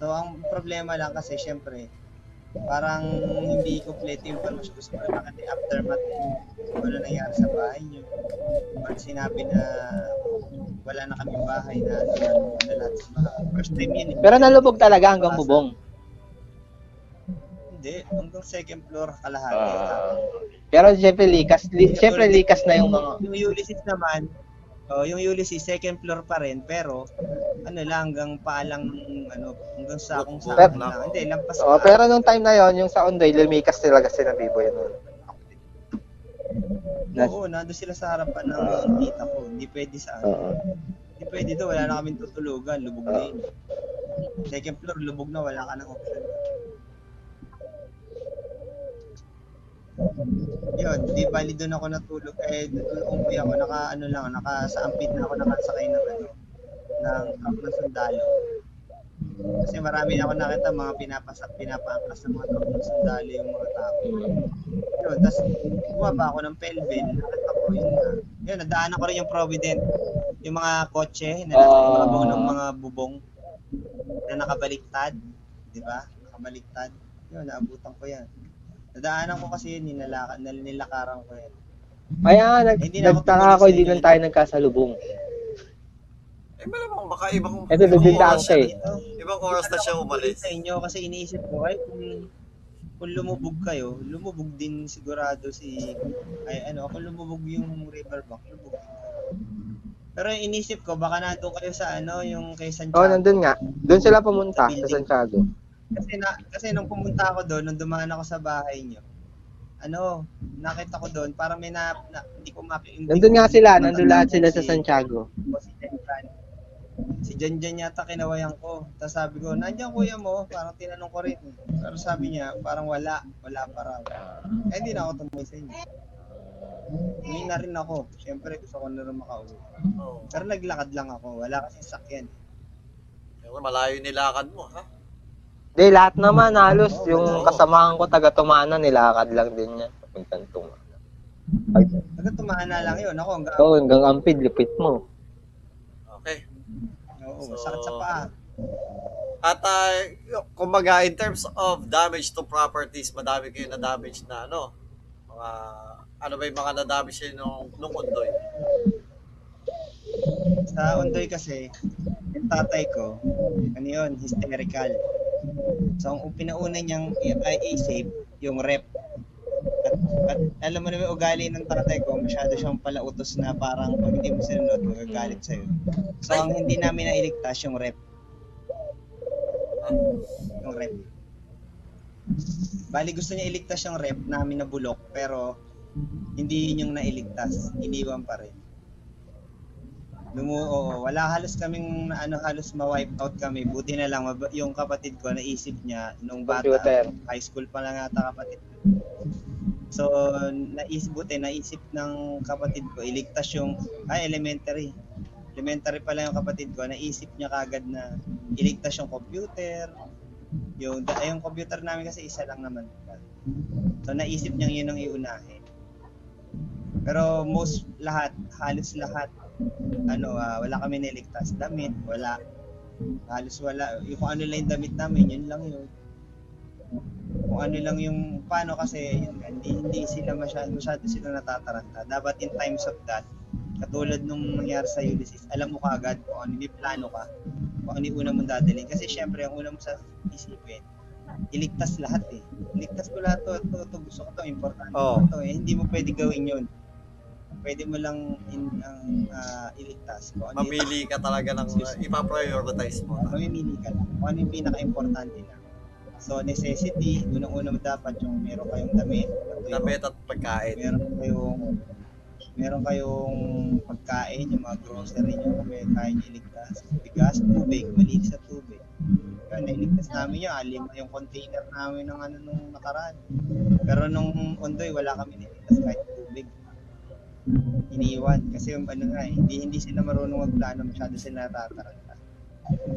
so, ang problema lang kasi, syempre, parang hindi kompleto yung informasyon ko sa mga kasi aftermath kung ano nangyari sa bahay niyo. Pag sinabi na wala na kaming bahay na ano na lahat sa bahay. First time yun eh. Pero nalubog talaga hanggang bubong. Hindi, hanggang second floor kalahati. Ah. pero syempre likas, li, syempre likas na yung mga Yung Ulysses naman, oh, yung Ulysses second floor pa rin, pero ano lang hanggang paalang ano, hanggang sa akong sa Pero- lang. Hindi, lampas Oh, pa. pero nung time na yon, yung sa Ondoy, lumikas talaga sila Biboy nun. Na- Oo, nando sila sa harapan ng tita ko. Hindi pwede sa ano. Oo. Hindi pwede doon, wala na kaming tutulugan, lubog na yun. Second floor, lubog na, wala ka ng option. Yun, di bali doon ako natulog. Eh, doon umuwi ako, naka, ano lang, naka, sa ampit na ako nakasakay ng, ano, ng truck ng sundalo. Kasi marami na ako nakita mga pinapasak, pinapaangkas ng mga truck ng sundalo yung mga tao. Yun, tapos bumaba ako ng Pelvin, nakita ko, yun nga. Yun, nadaanan ko rin yung Provident. Yung mga kotse na Ah. nakakabaw ng mga bubong na nakabaliktad. Di ba? Nakabaliktad. Yun, naabutan ko yan. Nadaanan ko kasi yun, ninalaka, nil- nilakaran ko yan. Kaya nga, nag, Hindi na ako nagtaka ako, sa hindi lang tayo nagkasalubong. Eh, malamang baka ibang, Ito, ako siya, eh. Dito. ibang oras na siya umalis. sa inyo kasi iniisip ko ay kung kung lumubog kayo, lumubog din sigurado si ay ano, kung lumubog yung riverbank, lumubog. din. Pero yung inisip ko baka nandoon kayo sa ano, yung kay Santiago. Oh, nandun nga. Doon sila pumunta sa Santiago. Kasi na kasi nung pumunta ako doon, nung dumaan ako sa bahay niyo. Ano, nakita ko doon, parang may na, na hindi ko map hindi Nandun nga sila, nandun lahat sila sa si- Santiago. o si Jan Jan. Si Jan Jan yata kinawayan ko. Tapos sabi ko, nandiyan kuya mo? Parang tinanong ko rin. Pero sabi niya, parang wala. Wala pa raw. Eh, hindi na ako tumuloy sa inyo. Uwi na rin ako. Siyempre, gusto ko na rin makauwi. Oh, Pero naglakad lang ako. Wala kasi sakyan. pero malayo nilakad mo, ha? Di, lahat naman halos. Yung kasamahan ko, taga Tumana, nilakad lang din niya. Papuntang Tumana. Hanggang tumana lang yun. Ako hanggang, ikaw, hanggang Ampid, lupit mo. Okay. oo, So- sakit sa paa. At uh, kumbaga in terms of damage to properties, madami kayo na damage na ano. Mga ano ba yung mga na-damage yun nung, nung Ondoy? Sa Ondoy kasi, yung tatay ko, ano yun, hysterical. So, ang pinauna niyang i-save, yung rep. At, at alam mo naman ugali ng tatay ko, masyado siyang palautos na parang pag hindi mo sinunod, magagalit sa'yo. So, ang hindi namin nailigtas yung rep. Yung rep. Bali, gusto niya iligtas yung rep namin na bulok, pero hindi yun yung nailigtas. Iniwan pa rin. Lumu, oo, wala halos kaming ano halos ma-wipe out kami. Buti na lang mab- yung kapatid ko naisip niya nung bata, Computer. high school pa lang ata kapatid. So naisip buti naisip ng kapatid ko iligtas yung ay elementary. Elementary pa lang yung kapatid ko, naisip niya kagad na iligtas yung computer. Yung yung computer namin kasi isa lang naman. So naisip niya yun ang iunahin. Pero most lahat, halos lahat ano, ah, wala kami niligtas. Damit, wala. Halos wala. Yung kung ano lang yung damit namin, yun lang yun. Kung ano lang yung, paano kasi, yun, hindi, hindi sila masyado, masyado sila natataranta. Dapat in times of that, katulad nung nangyari sa Ulysses, alam mo kaagad kung ano, may plano ka, kung ano yung una mong dadalhin. Kasi syempre, ang una mo sa isipin, iligtas lahat eh. Iligtas ko lahat to, to, to gusto ko to, importante ko to eh. Hindi mo pwede gawin yun pwede mo lang in, ang ah, iligtas. Kung ano yung, Mamili ka talaga ng uh, ipa-prioritize mo. mamimili ka lang. Kung ano yung pinaka-importante lang. So, necessity, unang-una mo dapat yung meron kayong damit. kayo- Damit at pagkain. Meron kayong meron kayong pagkain, yung mga grocery nyo, kung may kaya nyo iligtas. Bigas, tubig, malinis sa tubig. Yun, nailigtas namin yun. Alim yung container namin ng ano nung nakaraan. Pero nung Ondoy, wala kami niligtas kahit tubig iniwan kasi yung ano nga eh, hindi hindi sila marunong magplano masyado sila natataranta.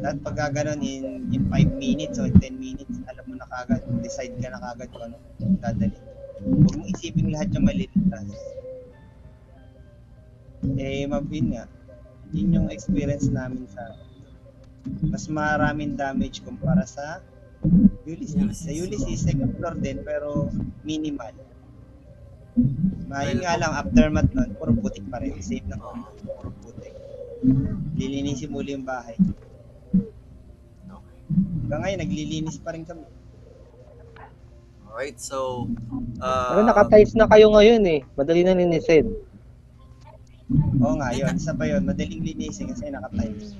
At pag gaganon in in 5 minutes o 10 minutes, alam mo na kagad, decide ka na kagad kung ano dadali. Huwag mong isipin lahat yung maliligtas. Eh, mabin nga. Yun yung experience namin sa mas maraming damage kumpara sa Ulysses. Sa Ulysses, second floor din, pero minimal. Mahin nga lang, aftermath nun, puro putik pa rin. Save na puro putik. Lilinisin muli yung bahay. Hanggang ngayon, naglilinis pa rin kami. Alright, so... Uh, Pero naka-tiles na kayo ngayon eh. Madali na linisin. Oo nga, yun. Isa pa yun. Madaling linisin kasi naka-tiles.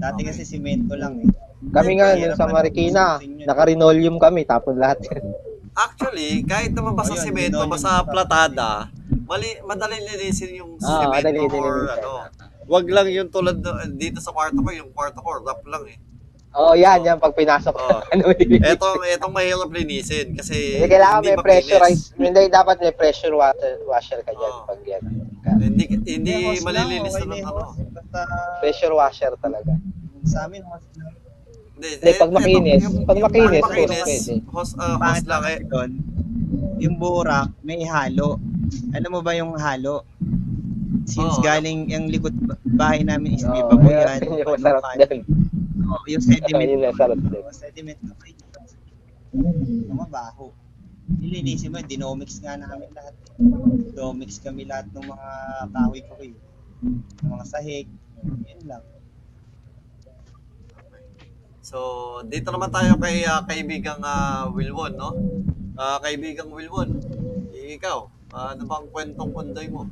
Dati kasi simento lang eh. Kami nga, dun sa na Marikina, yun. naka-linoleum kami, tapon lahat. [LAUGHS] Actually, kahit naman basta Oh, yun, semento, linoleum basta pa. platada, mali, madali linisin yung Ah, madali semento or linisin. ano. Wag lang yung tulad na- dito sa kwarto ko, yung kwarto ko, rough lang eh. Oo, oh, yan, yan, pag pinasok Oo. [LAUGHS] ano, Etong, etong mahirap linisin kasi Hindi kailangan hindi may pressurize. Hindi dapat may pressure water washer ka dyan Oo. pag yan. Hindi, hindi malilinis okay na yung ano. Pressure washer talaga. sa amin, lang. Hindi, pag makinis. yung- Pag yung makinis, pag makinis, ah, Pangit hose lang eh. doon, yung burak, may halo. Alam mo ba yung halo? Since Oo. galing yung likod ba- bahay namin is may Oo, babuyan. yun [LAUGHS] yung palukan. dun. Oo, yung sediment. Yun yung masarap dun. Oo, sediment na kayo. Yung mabaho. Nilinisin mo, dinomix nga namin lahat. Domix kami lahat ng mga kahoy ko kayo. Ng mga sahig. Yun lang. So, dito naman tayo kay ah, kaibigang ah, Wilwon, no? Ah, kaibigang Wilwon, ikaw, ah, ano bang kwentong kunday mo?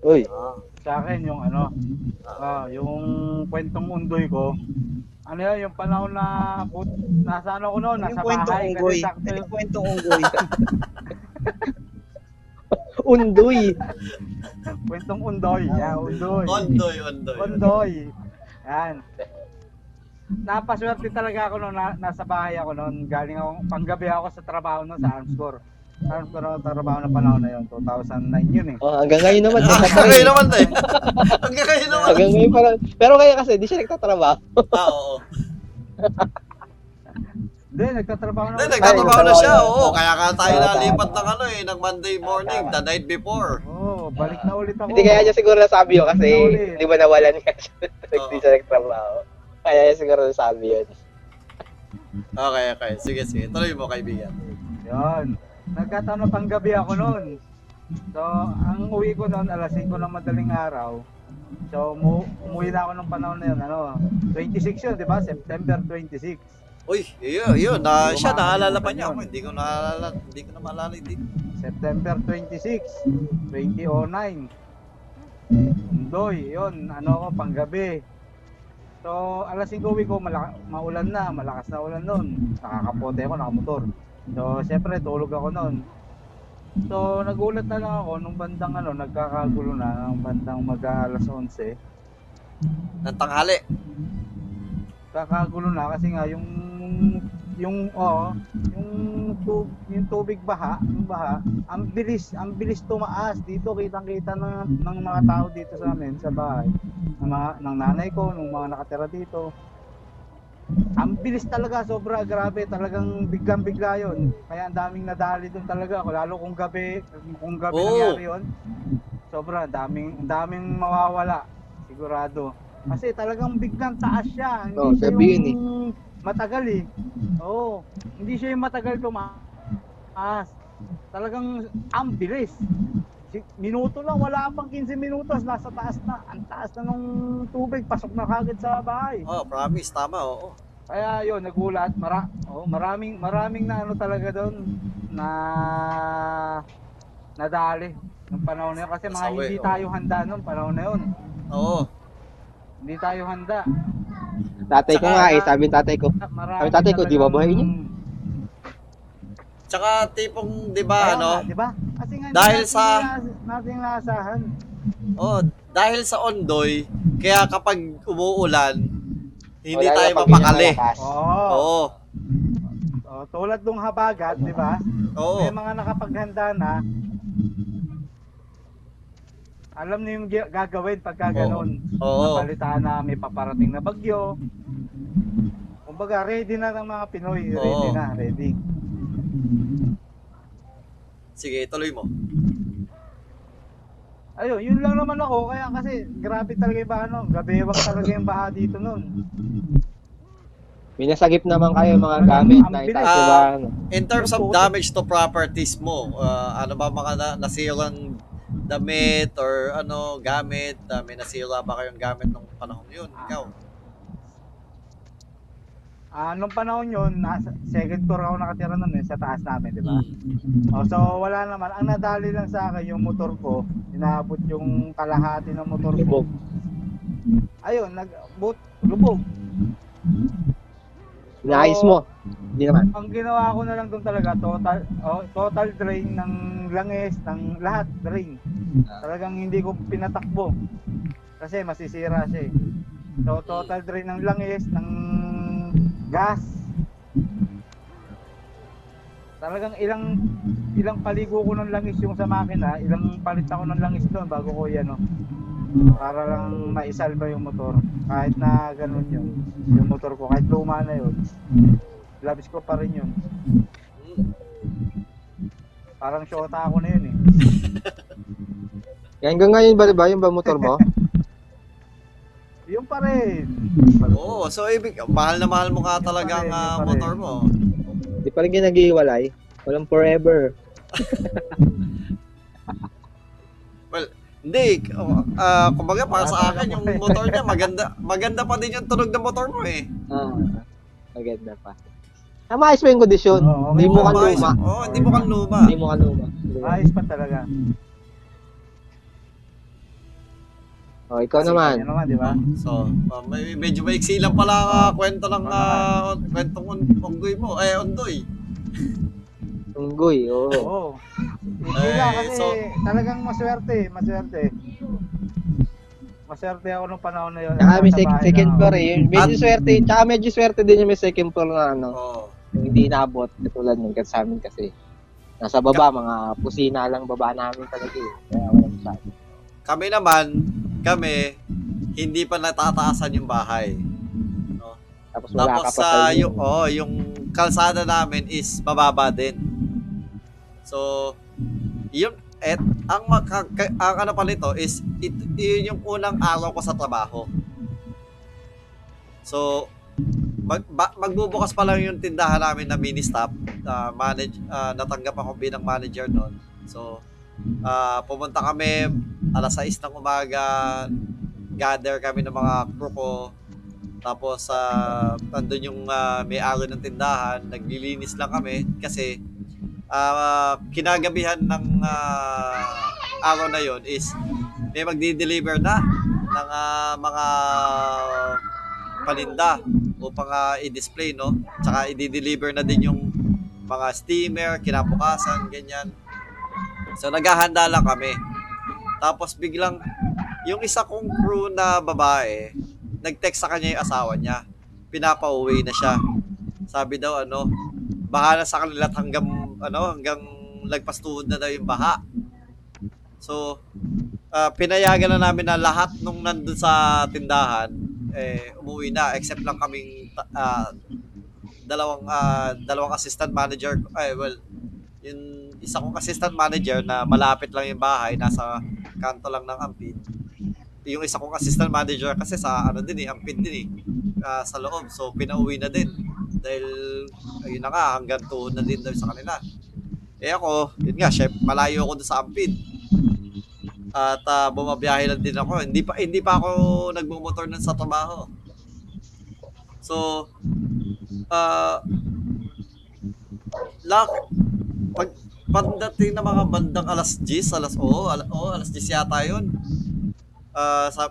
Uy, Ah, Sa akin, yung ano, ah, yung kwentong undoy ko, ano yan, yung panahon na, put, nasa ano ko noon, nasa Yung kwentong bahay, unggoy. kasi sakto Yung kwentong unggoy. [LAUGHS] undoy. [LAUGHS] kwentong undoy, yan, undoy. ondoy, ondoy. Ondoy. Yan. Napaswerte talaga ako noon, na, nasa bahay ako noon. Galing ako, panggabi ako sa trabaho noon sa Armscore. Armscore ako trabaho ng panahon na yun, 2009 yun eh. Oh, hanggang ngayon naman, Ah, Hanggang ngayon naman tayo. Hanggang ngayon naman. Hanggang ngayon pa rin. Pero kaya kasi, di siya nagtatrabaho. Ah, oo. Hindi, nagtatrabaho na Hindi, nagtatrabaho na siya. Oo, kaya ka tayo nalipat ng ano eh, ng Monday morning, the night before. Oo, balik na ulit ako. Hindi kaya niya siguro nasabi yun kasi Nauli. di ba nawalan nga siya. [LAUGHS] Hindi siya nagtrabaho. Kaya niya siguro nasabi yun. Okay, okay. Sige, sige. Tuloy mo, kaibigan. Yun. Nagkataon na panggabi ako noon. So, ang uwi ko noon, alas 5 ng madaling araw. So, mu umuwi na ako ng panahon na yun, ano, 26 yun, di ba? September 26. Uy, yun, yun. Na, siya, naalala pa niya ako. Hindi ko naalala, hindi ko na maalala. Hindi. September 26, 2009. Undoy, yun, ano ako, panggabi. So, alas 5 uwi ko, malaka, maulan na, malakas na ulan noon. Nakakapote ako, nakamotor. So, syempre, tulog ako noon. So, nagulat na lang ako nung bandang ano, nagkakagulo na, nung bandang mag alas 11. Ng tanghali. Kakagulo na kasi nga yung yung oh, yung tub, yung tubig baha, yung baha, ang bilis, ang bilis tumaas dito kitang-kita ng ng mga tao dito sa amin sa bahay. Ng mga ng nanay ko, ng mga nakatira dito. Ang bilis talaga, sobra grabe, talagang biglang-bigla 'yon. Kaya ang daming nadali doon talaga, lalo kung gabi, kung gabi Oo. nangyari 'yon. Sobra, daming daming mawawala, sigurado. Kasi talagang biglang taas siya. Hindi gabi yun yung matagal eh. Oo. Hindi siya yung matagal tumaas. Talagang ang bilis. Si- Minuto lang, wala pang 15 minutos, nasa taas na. Ang taas na ng tubig, pasok na kagad sa bahay. Oh, promise. Tama, oo. Kaya yun, nagulat. Mara oh, maraming, maraming na ano talaga doon na nadali ng panahon na yun. Kasi mga Nasawi, hindi oo. tayo handa noon, panahon na yun. Oo. Hindi tayo handa. Tatay ko nga eh, sabi ng tatay ko. Sabi tatay ko, di ba bahay niyo? Tsaka tipong, di ba, ano? di ba? Kasi nga, Dahil sa- natin nas- natin naasahan. Oh, dahil sa ondoy, kaya kapag umuulan, hindi Wala tayo mapakali. Oo. Oo. Oh, tulad nung habagat, di ba? Oo. May mga nakapaghanda na. Alam niyo yung gagawin pagka ganun. Oo. Napalitan na may paparating na bagyo. Kumbaga, ready na ng mga Pinoy. Ready Oo. na, ready. Sige, tuloy mo. Ayun, yun lang naman ako. Kaya kasi, grabe talaga yung baha nun. Gabewang talaga yung baha dito nun. Minasagip naman kayo mga gamit na ba? Ano? In terms of damage to properties mo, ah, ano ba mga na, nasirang damit or ano, gamit? Ah, may nasira ba kayong gamit nung panahon yun? Ikaw? Ah, nung panahon yun, nasa, second floor ako nakatira nun eh, sa taas namin, di ba? Mm. Oh, so wala naman. Ang nadali lang sa akin yung motor ko, inaabot yung kalahati ng motor ko. Lubog. Ayun, nag boot, lubog. Inaayos mo. Hindi naman. Ang ginawa ko na lang doon talaga, total oh, total drain ng langis, ng lahat drain. Talagang hindi ko pinatakbo. Kasi masisira siya eh. So total drain ng langis, ng gas. Talagang ilang ilang paligo ko ng langis yung sa makina, ilang palit ako ng langis doon bago ko yan, no. Para lang maisalba yung motor. Kahit na ganun yun. Yung motor ko, kahit luma na yun. Labis ko pa rin yun. Parang shota ako na yun eh. Hanggang ngayon ba, ba yung ba motor mo? [LAUGHS] Yung pa rin. Oo, so ibig, mahal na mahal mo nga talaga ang ah, motor mo. Hindi pa rin nag-iwalay. Walang forever. [LAUGHS] Hindi, ah kumbaga para sa akin yung motor niya maganda maganda pa din yung tunog ng motor mo eh. Ah, maganda pa. Ah, maayos pa yung kondisyon. Oo, Hindi mo ka luma. Oo, hindi mo kan luma. Hindi mo ka luma. Ayos pa talaga. Oh, ikaw naman. Yan naman, di ba? So, ah, may, medyo maiksi lang pala ah, kwento ng ah, kwentong un- unggoy mo, eh undoy. [LAUGHS] Tunggoy, oo. Oo. Hindi Eh, nga kasi so- talagang maswerte, maswerte. Maswerte ako nung panahon na yun. Tsaka may sec- second floor eh. Medyo swerte. Tsaka medyo swerte din yung may second floor na ano. Yung hindi naabot. Katulad ng sa amin kasi. Nasa baba, mga pusina lang baba namin talaga eh. Kaya walang masyado. Kami naman, kami hindi pa natataasan yung bahay. Tapos wala Tapos ka pa sa yung oh, yung kalsada namin is mababa din. So, yun et ang maka, ka- ang ano pa nito is it, yun yung unang araw ko sa trabaho. So, mag, ba- magbubukas pa lang yung tindahan namin na mini stop. Uh, manage ah, natanggap ako bilang manager noon. So, ah, pumunta kami alas 6 ng umaga, gather kami ng mga crew ko, tapos sa nandun yung ah, may-ari ng tindahan, naglilinis lang kami kasi ah, kinagabihan ng ah, araw na yon is may magdi-deliver na ng ah, mga paninda upang ah, i-display no. Tsaka i-deliver na din yung mga steamer, kinabukasan, ganyan. So naghahanda lang kami. Tapos biglang yung isa kong crew na babae, nag-text sa kanya yung asawa niya. Pinapauwi na siya. Sabi daw ano, bahala sa kanila hanggang ano, hanggang lagpas tuhod na daw yung baha. So, ah, pinayagan na namin na lahat nung nandun sa tindahan eh umuwi na except lang kaming ah, dalawang ah, dalawang assistant manager ay well yung isa kong assistant manager na malapit lang yung bahay nasa kanto lang ng Ampid yung isa kong assistant manager kasi sa ano din eh Ampid din eh ah, sa loob. So pinauwi na din. Dahil ayun na nga hanggang tuhod na din daw sa kanila. Eh ako yun nga chef malayo ako sa Ampid at ah, bumabiyahe lang din ako. Hindi pa hindi pa ako nagmumotor nun sa trabaho. So ah lak pag pagdating ng mga bandang alas 10 alas oo alas, oo, alas 10 yata yun Ah, sa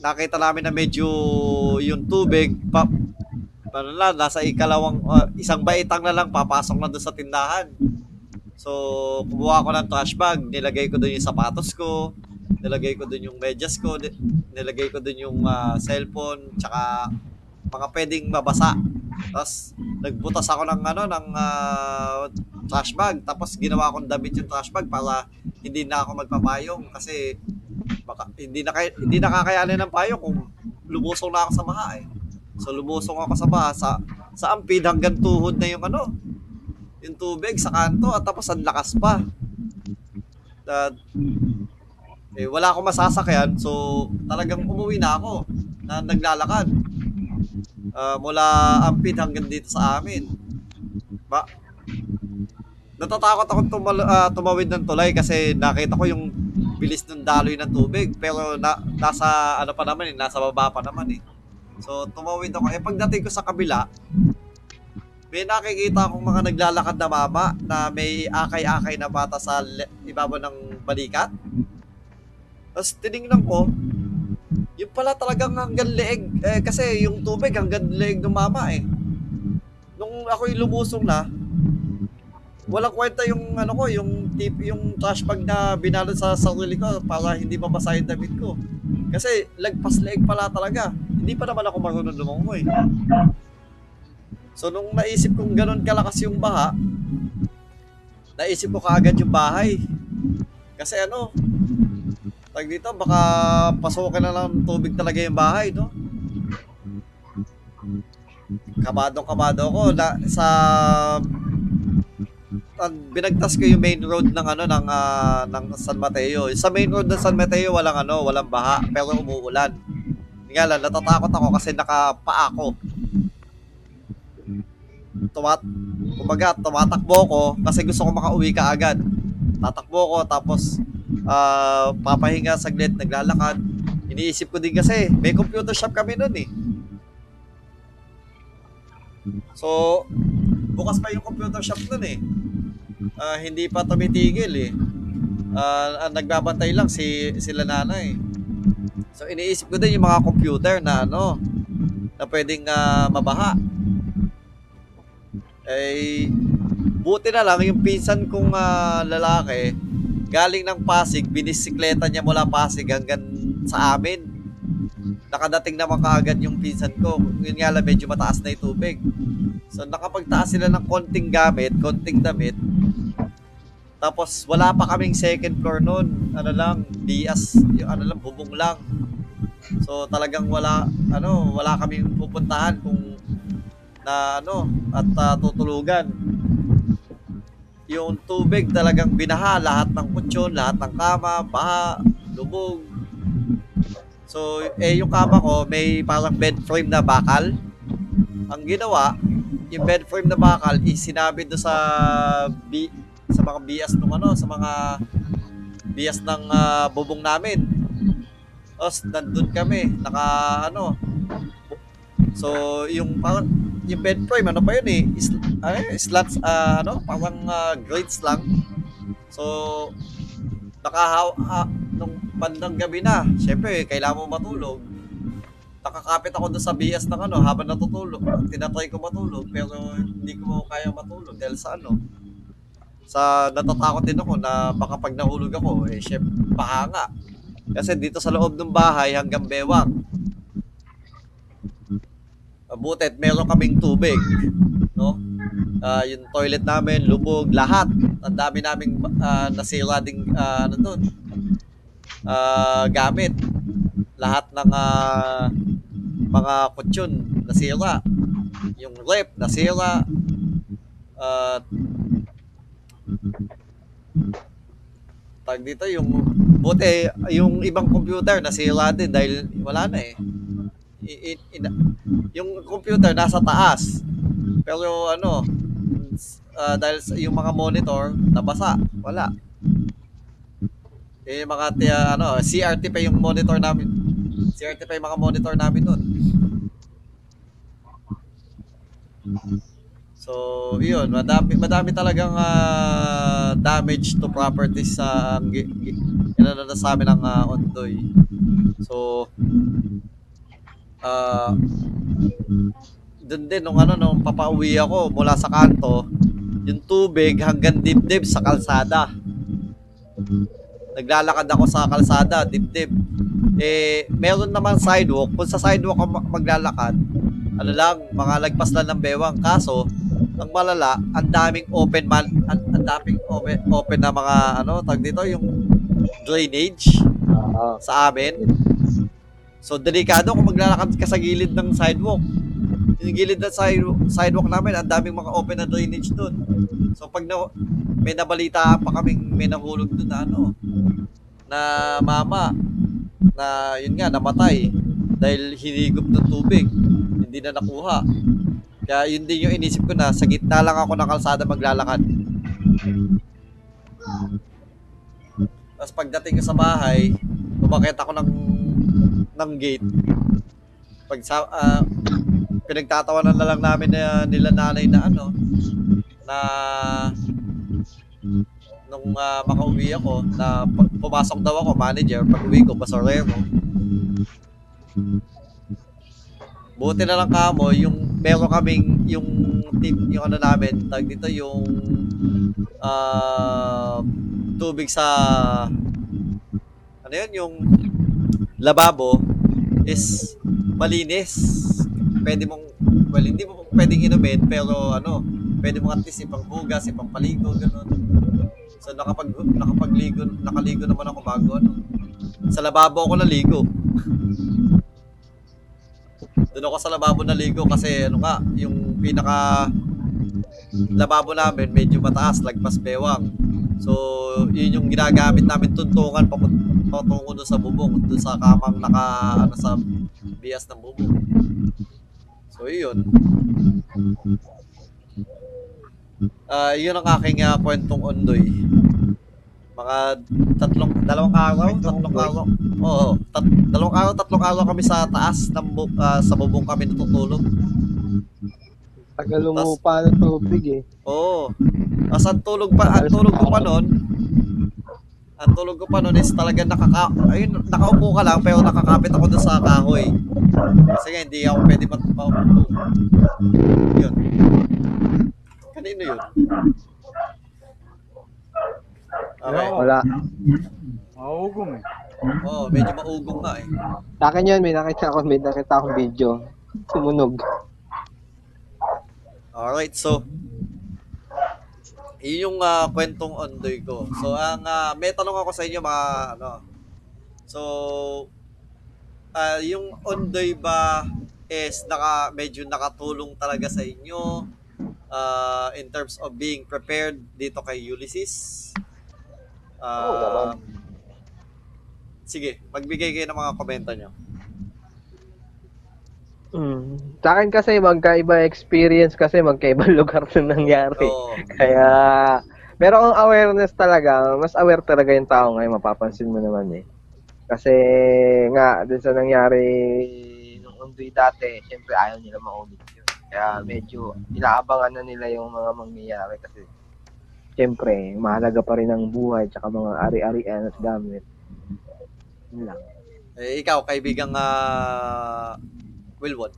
nakita namin na medyo yung tubig pa ano na, nasa ikalawang ah, isang baitang na lang papasok na doon sa tindahan So, kumuha ko ng trash bag, nilagay ko doon yung sapatos ko, nilagay ko doon yung medyas ko, ni- nilagay ko doon yung ah, cellphone, tsaka mga pwedeng mabasa. Tapos, nagbutas ako ng ano, ng ah, trash bag. Tapos, ginawa kong damit yung trash bag para hindi na ako magpapayong kasi baka, hindi na hindi nakakayanin ng payong kung lumusong na ako sa baha eh. So, lumusong ako sa baha sa, sa ampid hanggang tuhod na yung ano, yung tubig sa kanto at tapos ang lakas pa. At, eh, wala akong masasakyan so talagang umuwi na ako na naglalakad. Ah, mula Ampid hanggang dito sa amin. Ba Natatakot akong tumal- ah, tumawid ng tulay kasi nakita ko yung bilis ng daloy ng tubig pero na, nasa ano pa naman eh, nasa baba pa naman eh. So, tumawid ako. Eh, pagdating ko sa kabila, may nakikita akong mga naglalakad na mama na may akay-akay na bata sa ibabaw ng balikat. Tapos tinignan ko, yung pala talagang hanggang leeg. Eh, kasi yung tubig hanggang leeg ng mama eh. Nung ako'y lumusong na, walang kwenta yung ano ko, yung tip, yung trash bag na binalot sa sarili ko para hindi mabasa yung damit ko. Kasi lagpas leeg pala talaga. Hindi pa naman ako marunong lumangoy. So nung naisip kong ganun kalakas yung baha, naisip ko kaagad yung bahay. Kasi ano, tag dito, baka pasukin na lang ng tubig talaga yung bahay, no? Kabadong kabado ako na sa pag binagtas ko yung main road ng ano ng ah, ng San Mateo. Sa main road ng San Mateo walang ano, walang baha pero umuulan. Nga lang, natatakot ako kasi nakapaa ako. Tumat kumbaga, tumatakbo ko kasi gusto ko makauwi ka agad. Tatakbo ko tapos ah, papahinga saglit, naglalakad. Iniisip ko din kasi may computer shop kami noon eh. So, bukas pa yung computer shop nun eh. Ah, hindi pa tumitigil eh. Ah, ang nagbabantay lang si sila nanay. So iniisip ko din yung mga computer na ano na pwedeng ah, mabaha. Eh buti na lang yung pinsan kong ah, lalaki galing ng Pasig, binisikleta niya mula Pasig hanggang sa amin. Nakadating naman kaagad yung pinsan ko. Yun nga lang, medyo mataas na yung tubig. So nakapagtaas sila ng konting gamit, konting damit. Tapos wala pa kaming second floor noon. Ano lang, dias, yung ano lang, bubong lang. So talagang wala ano, wala kaming pupuntahan kung na ano at ah, tutulugan. Yung tubig talagang binaha lahat ng kutsyon, lahat ng kama, baha, lubog. So, eh yung kama ko may parang bed frame na bakal. Ang ginawa, yung bed frame na bakal is sinabi do sa sa mga bias ng ano, sa mga bias ng ah, bubong namin. Tapos nandun kami, naka ano. So, yung yung bed frame, ano pa yun eh, is, ay, slats, ah, ano, parang uh, grates lang. So, nakahaw, ah, nung bandang gabi na, syempre, kailangan mo matulog. Nakakapit ako doon sa BS ng ano, habang natutulog. Tinatry ko matulog, pero hindi ko kaya matulog dahil sa ano, sa natatakot din ako na baka pag nahulog ako, eh, syempre, baka nga. Kasi dito sa loob ng bahay hanggang bewang. Butet, meron kaming tubig. No? Ah, yung toilet namin, lubog, lahat. Ang dami naming ah, nasira ding ah, ano doon. Ah, gamit. Lahat ng ah, mga kutsyon nasira. Yung rep nasira. At tag dito yung buti yung ibang computer nasira din dahil wala na eh. I- i- ina- yung computer nasa taas. Pero ano, ah, dahil yung mga monitor nabasa, wala. Eh mga tia, ano, CRT pa yung monitor namin. CRT pa yung mga monitor namin noon. So, yun, madami madami talagang ah, damage to properties sa uh, inano na sa ng ah, Ondoy. So, ah doon din nung ano nung papauwi ako mula sa kanto, yung tubig hanggang dibdib sa kalsada. Naglalakad ako sa kalsada, dibdib. Eh, meron naman sidewalk. Kung sa sidewalk ako ma- maglalakad, ano lang, mga lagpas lang ng bewang. Kaso, ang malala, ang daming open man, ang, ang daming open, open na mga, ano, tag dito, yung drainage Oo. sa amin. So, delikado kung maglalakad ka sa gilid ng sidewalk. Yung gilid ng sidewalk, sidewalk namin, ang daming mga open na drainage doon. So, pag na, may nabalita pa kaming may nahulog doon na ano, na mama, na yun nga, namatay dahil hinigop ng tubig. Hindi na nakuha. Kaya yun din yung inisip ko na sa gitna lang ako ng kalsada maglalakad. Tapos pagdating ko sa bahay, umakit ako ng ng gate. pag sa, ah, pinagtatawanan na lang namin na nila nanay na ano, na nung ah, makauwi ako, na pumasok daw ako, manager, pag uwi ko, basorero. Buti na lang kamo, yung meron kaming, yung team, yung ano namin, tag dito, yung ah, tubig sa, ano yun, yung lababo is malinis. Pwede mong, well, hindi mo pwedeng inumin, pero ano, pwede mong at least ipanghugas, ipampaligo, gano'n. So nakapag nakapagligo, nakaligo naman ako bago ano. Sa lababo ako naligo. [LAUGHS] Doon ako sa lababo naligo kasi ano nga, yung pinaka lababo namin medyo mataas, lagpas bewang. So, yun yung ginagamit namin tuntungan patungo doon sa bubong, doon sa kamang naka ano sa bias ng bubong. So, yun. Ah, yun ang aking ah, kwentong ondoy. Mga tatlong, dalawang araw, tatlong araw. Oo, tat, dalawang araw, tatlong araw kami sa taas ng ah, sa bubong kami natutulog. Tagal umupa ng tubig eh. Oo. Tapos ang tulog pa, ang tulog ko pa noon, ang tulog ko pa noon is talaga nakaka, ayun, nakaupo ka lang pero nakakapit ako doon sa kahoy. Kasi nga hindi ako pwede mat maupo. Yun. Kanino yun? Okay. Wala. Maugong eh. Oo, medyo maugong nga eh. Sa akin yun, may nakita ako, may nakita akong video. Tumunog. Alright, so yun yung ah, kwentong ondoy ko. So ang ah, may tanong ako sa inyo mga ano. So ah, yung ondoy ba is naka medyo nakatulong talaga sa inyo ah, in terms of being prepared dito kay Ulysses? Ah, Oo naman. Sige, magbigay kayo ng mga komento nyo. Mm. Sa akin kasi magkaiba experience kasi magkaibang [LAUGHS] lugar na nangyari. Oo. Kaya pero ang awareness talaga, mas aware talaga yung tao ngayon, mapapansin mo naman eh. Kasi nga, dun sa nangyari nung undoy dati, syempre ayaw nila maulit yun. Kaya medyo inaabangan na nila yung mga mangyayari kasi syempre, mahalaga pa rin ang buhay tsaka mga ari-arian at gamit. Yun lang. Eh, ikaw, kaibigang uh, Wilwon.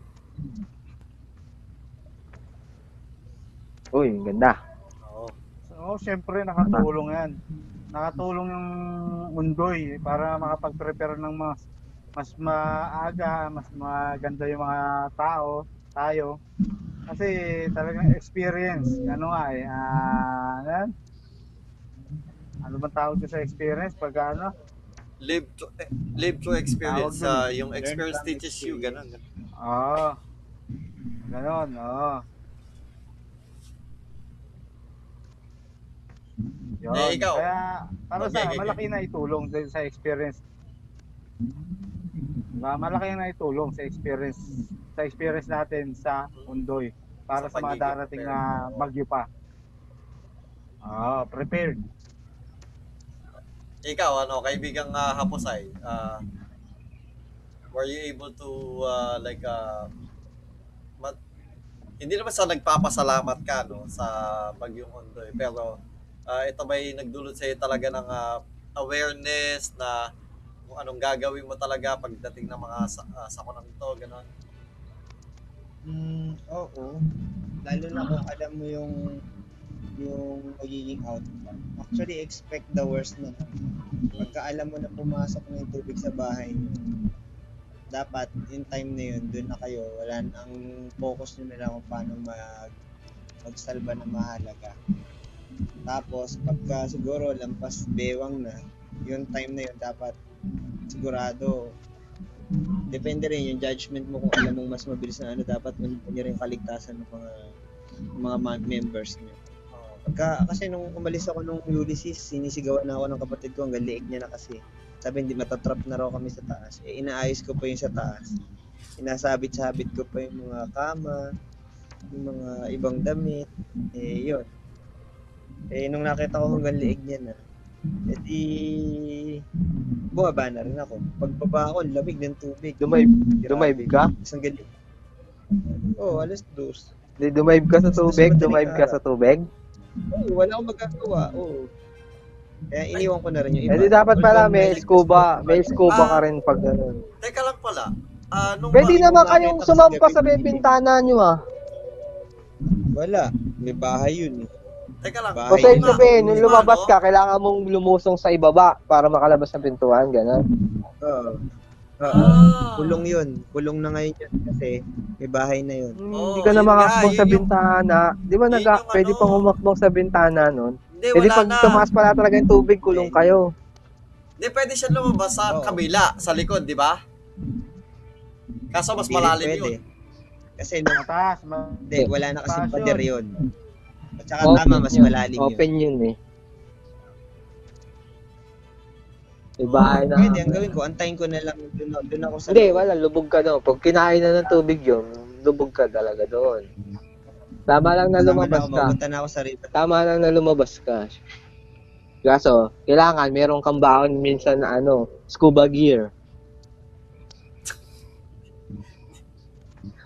Uy, ganda. Oo. So, syempre nakatulong yan. Nakatulong yung undoy para makapag-prepare ng mas mas maaga, mas maganda yung mga tao, tayo. Kasi talagang experience, ano nga eh, ah, ano yan? ano bang tawag ko sa experience pag ano? live to eh, live to experience ah, yung experience teaches you ganun Oo. Ganon, oo. Yun. Eh, ikaw? Kaya, para Okay, sa okay, malaki na itulong dahil sa experience. Diba? Malaki na itulong sa experience sa experience natin sa Undoy para Sa sa, mga darating na bagyo pa. Ah, prepared. ikaw ano kaibigang ah, Haposay ah, were you able to ah, like ah, ma- hindi naman sa nagpapasalamat ka no sa bagyong Ondoy pero ah, ito ba'y nagdulot sa talaga ng ah, awareness na kung anong gagawin mo talaga pagdating ng mga sa, uh, sakunang ito gano'n Mm, oo. Lalo na kung alam mo yung yung magiging outcome. Actually, expect the worst na. Pagka alam mo na pumasok na yung tubig sa bahay nyo, dapat in time na yun, doon na kayo. Wala ang focus nyo na lang kung paano mag magsalba ng mahalaga. Tapos, pagka siguro lampas bewang na, yung time na yun, dapat sigurado depende rin yung judgment mo kung alam mong mas mabilis na ano dapat nandun nyo rin kaligtasan ng mga mga ma- members nyo. Pagka, kasi nung umalis ako nung Ulysses, sinisigawan na ako ng kapatid ko, hanggang liig niya na kasi. Sabi, hindi matatrap na raw kami sa taas. Eh, inaayos ko pa yung sa taas. Sinasabit-sabit ko pa yung mga kama, yung mga ibang damit. Eh, yun. Eh, nung nakita ko hanggang liig niya na, E di, bumaba na rin ako. Pagbaba ako, lamig ng tubig. Dumayb, dumayb ka? Isang galing. Oo, oh, alas dos. Di dumayb ka sa tubig? Dumayb ka sa tubig? Oo, wala akong magagawa. Oo. Kaya iniwan ko na rin yung Eh iba. di dapat pala may may scuba, may scuba Ah. ka rin pag ganun. Teka lang pala. Ah, nung Pwede naman kayong sumampa sa may bintana nyo ah. Wala. May bahay yun eh. Teka lang. Di ba- sabihin, nung lumabas ka, kailangan mong lumusong sa ibaba para makalabas ng pintuan, gano'n. Oo. Oo. Ah. Kulong yun. Kulong na ngayon yun kasi may bahay na yun. Oo, Hindi ka na nga, sa yung- bintana. Di ba naga, yung pwede ano. pang umakbong sa bintana nun? Hindi, Pwede wala pag na. tumaas pala talaga yung tubig, kulong kayo. Hindi, pwede siya lumabas sa Oo. kabila, sa likod, di ba? Kaso mas malalim pwede. yun. Kasi nung, Mataas. Ma- hindi, wala na kasing Mataas pader yun. At saka Open tama, mas yun. malalim yun. Open yun eh. May bahay na. Pwede, ang gawin ko, antayin ko na lang doon, doon ako sa... Hindi, wala. Lubog ka doon. Pag kinain na ng tubig yun, lubog ka talaga doon. Tama lang na lumabas ka. Na ako sa river. Tama lang na lumabas ka. Kaso, kailangan meron kang baon minsan na ano, scuba gear.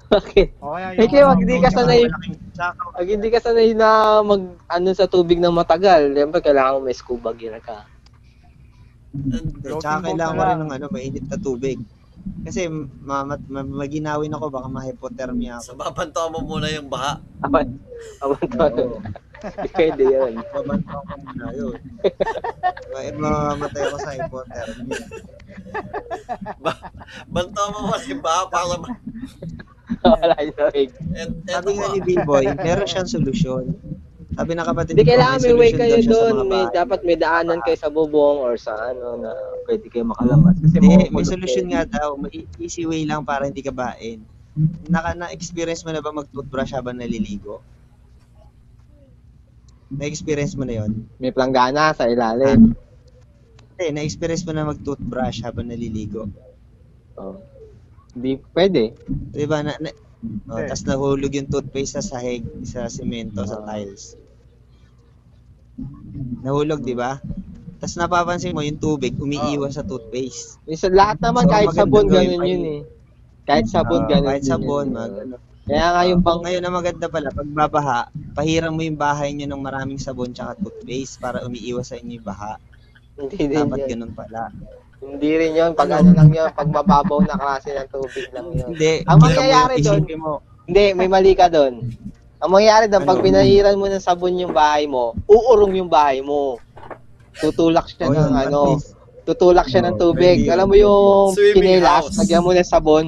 Bakit? O kaya Eh, kaya wag hindi ka Tsaka sanay, tsaka pag hindi ka sanay na mag, ano sa tubig ng matagal, siyempre kailangan mo may scuba gear ka. At saka kailangan ko rin ng ano, mainit na tubig. Kasi ma ma ma- maginawin ako, baka ma-hypothermia ako. So, babanto mo muna yung baha. Awan to. Pwede yun. [LAUGHS] Pamantaw ko muna yun. Baka mamamatay ako sa hypothermia. Banto mo muna yung baha para ma... [LAUGHS] Wala yung eto Sabi nga ni Bimboy, meron siyang solusyon. Sabi ng kapatid ko, kailangan may way solution kayo daw siya sa doon. May, dapat may daanan kayo sa bubong or sa ano na pwede kayo makalabas. Kasi Hindi, may solusyon kayo. nga daw. May easy way lang para hindi ka bain. Naka na-experience mo na ba mag-toothbrush habang naliligo? Na-experience mo na yon? May planggana sa ilalim. Hindi, na-experience mo na mag-toothbrush habang naliligo. Oh. Hindi, pwede. Di ba? Na, na, oh, Eh. Tapos nahulog yung toothpaste sa sahig, sa semento, sa Ah. tiles. Nahulog, di ba? Tapos napapansin mo yung tubig umiiwas sa toothpaste. Minsan lahat naman So, kahit sabon ganun yun yun. eh. Kahit sabon Ah, ganun kahit din sabon, yun. mag, ano. Kaya nga yung pang Ngayon, ang maganda pala, pag babaha, pahiram mo yung bahay nyo ng maraming sabon tsaka toothpaste para umiiwas sa inyo yung baha. hindi Dapat yun. ganun pala. Hindi rin yun. Pag ano lang yun, pag mababaw na klase ng tubig lang yun. Hindi. Ang mangyayari yung- doon- mo, Hindi, may mali ka doon. Ang mangyayari doon, pag Ano? pinahiran mo ng sabon yung bahay mo, uurong yung bahay mo. Tutulak siya oh, ng yun, ano, tutulak siya ng Oh, tubig. Alam mo yung Swimming house. lagyan mo ng sabon.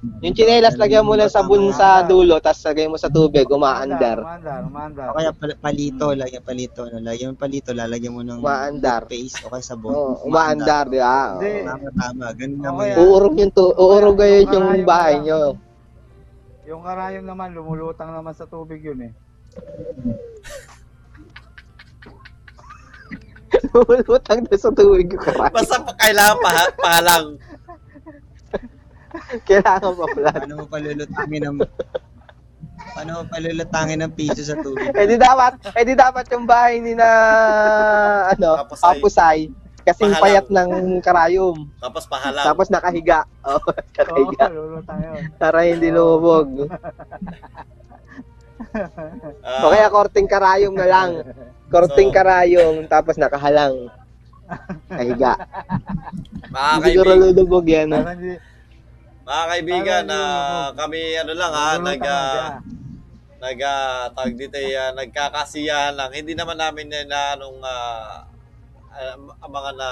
Yung chinelas, lagyan mo ng sabon sa dulo, tapos lagyan mo sa tubig, umaandar. Umandar, umandar. o kaya pal- palito, lagyan palito. Ano, lagyan mo palito, lalagyan mo ng Umaandar. toothpaste o kaya sabon. Oh, umaandar, di ba? Hindi. Oh. Tama, tama. Ganun O naman. yun. Uurong yung tu- uurong ngayon yung Karayom bahay nyo. Yung karayom naman, lumulutang naman sa tubig yun eh. [LAUGHS] Lumulutang doon sa tubig yung karay. Basta pa- kailangan pa, pahalang. [LAUGHS] Kailangan pa pala. Paano mo palulutangin ng Paano mo palulutangin ng piso sa tubig? Eh di dapat, eh di dapat yung bahay ni na ano, Kapusay. Kapusay. Kasing Pahalang. payat ng karayom. Tapos pahalang. Tapos nakahiga. Oh, Oo, [LAUGHS] [LAUGHS] nakahiga. lulutang yun. Para hindi lumubog. Ah, O kaya korting karayom na lang. Korting So- karayom, tapos nakahalang. Kahiga. mga Hindi siguro kaibigan, lulubog yan. ah. Parang mga kaibigan, ah, yung- kami ano lang ha, lulutang nag, na ah, siya. nag, ah, tawag dito, ah, nagkakasiyahan lang. Hindi naman namin na, na anong, ah, ah, ang mga na,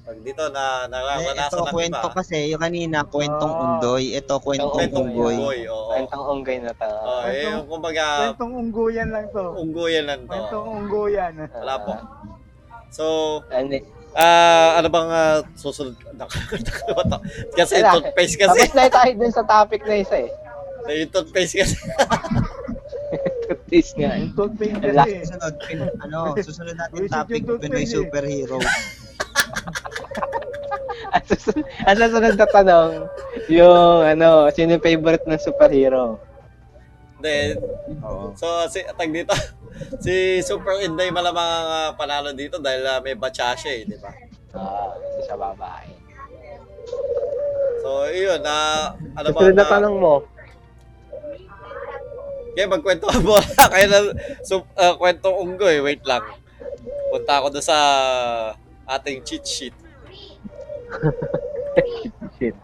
pag dito na Eh, nararanasan ito ng kwento iba. kasi, yung kanina, kwentong Oo. undoy. Ito, kwentong Kwentong unggoy. unggoy, oo. Kwentang unggay na to. Oh, eh, yung kumbaga, Kwentong ungguyan lang to. unggoyan lang to. Kwentong ungguyan. Wala po. So, Ano, ah, ano bang ah, susunod? [LAUGHS] Kasi Wala. toothpaste kasi. tapos na tayo dun sa topic na isa eh. Yung toothpaste kasi. [LAUGHS] Toothpaste nga eh. Toothpaste Wala. kasi. Susunod, pin- ano, susunod natin topic, toothpaste Pinoy eh. superhero. [LAUGHS] Ang susunod, ang susunod na tanong, yung ano, sino yung favorite ng superhero? Then, Oo. so, si, tag dito, [LAUGHS] si Super Inday malamang ang ah, panalo dito dahil ah, may siya eh, di ba? Ah, hindi siya babae. So, yun, na ano ba? Susunod na tanong mo. Kaya magkwento ka muna. [LAUGHS] Kaya na, so, uh, kwento unggoy, wait lang. Punta ako doon sa ating cheat sheet. [LAUGHS] Shit.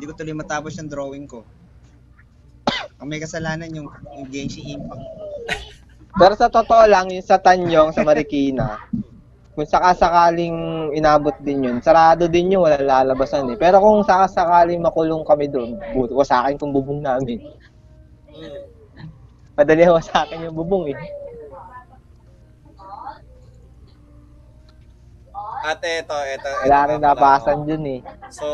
Hindi ko tuloy matapos yung drawing ko. Ang may kasalanan yung, yung Genshin Impact. Pero sa totoo lang, yung sa Tanyong, sa Marikina, kung sakasakaling inabot din yun, sarado din yun, wala lalabasan eh. Pero kung sakasakaling makulong kami doon, buto ko sa akin kung bubong namin. Madali ako sa akin yung bubong eh. At eto, eto. eto Wala rin napasan dun eh. So,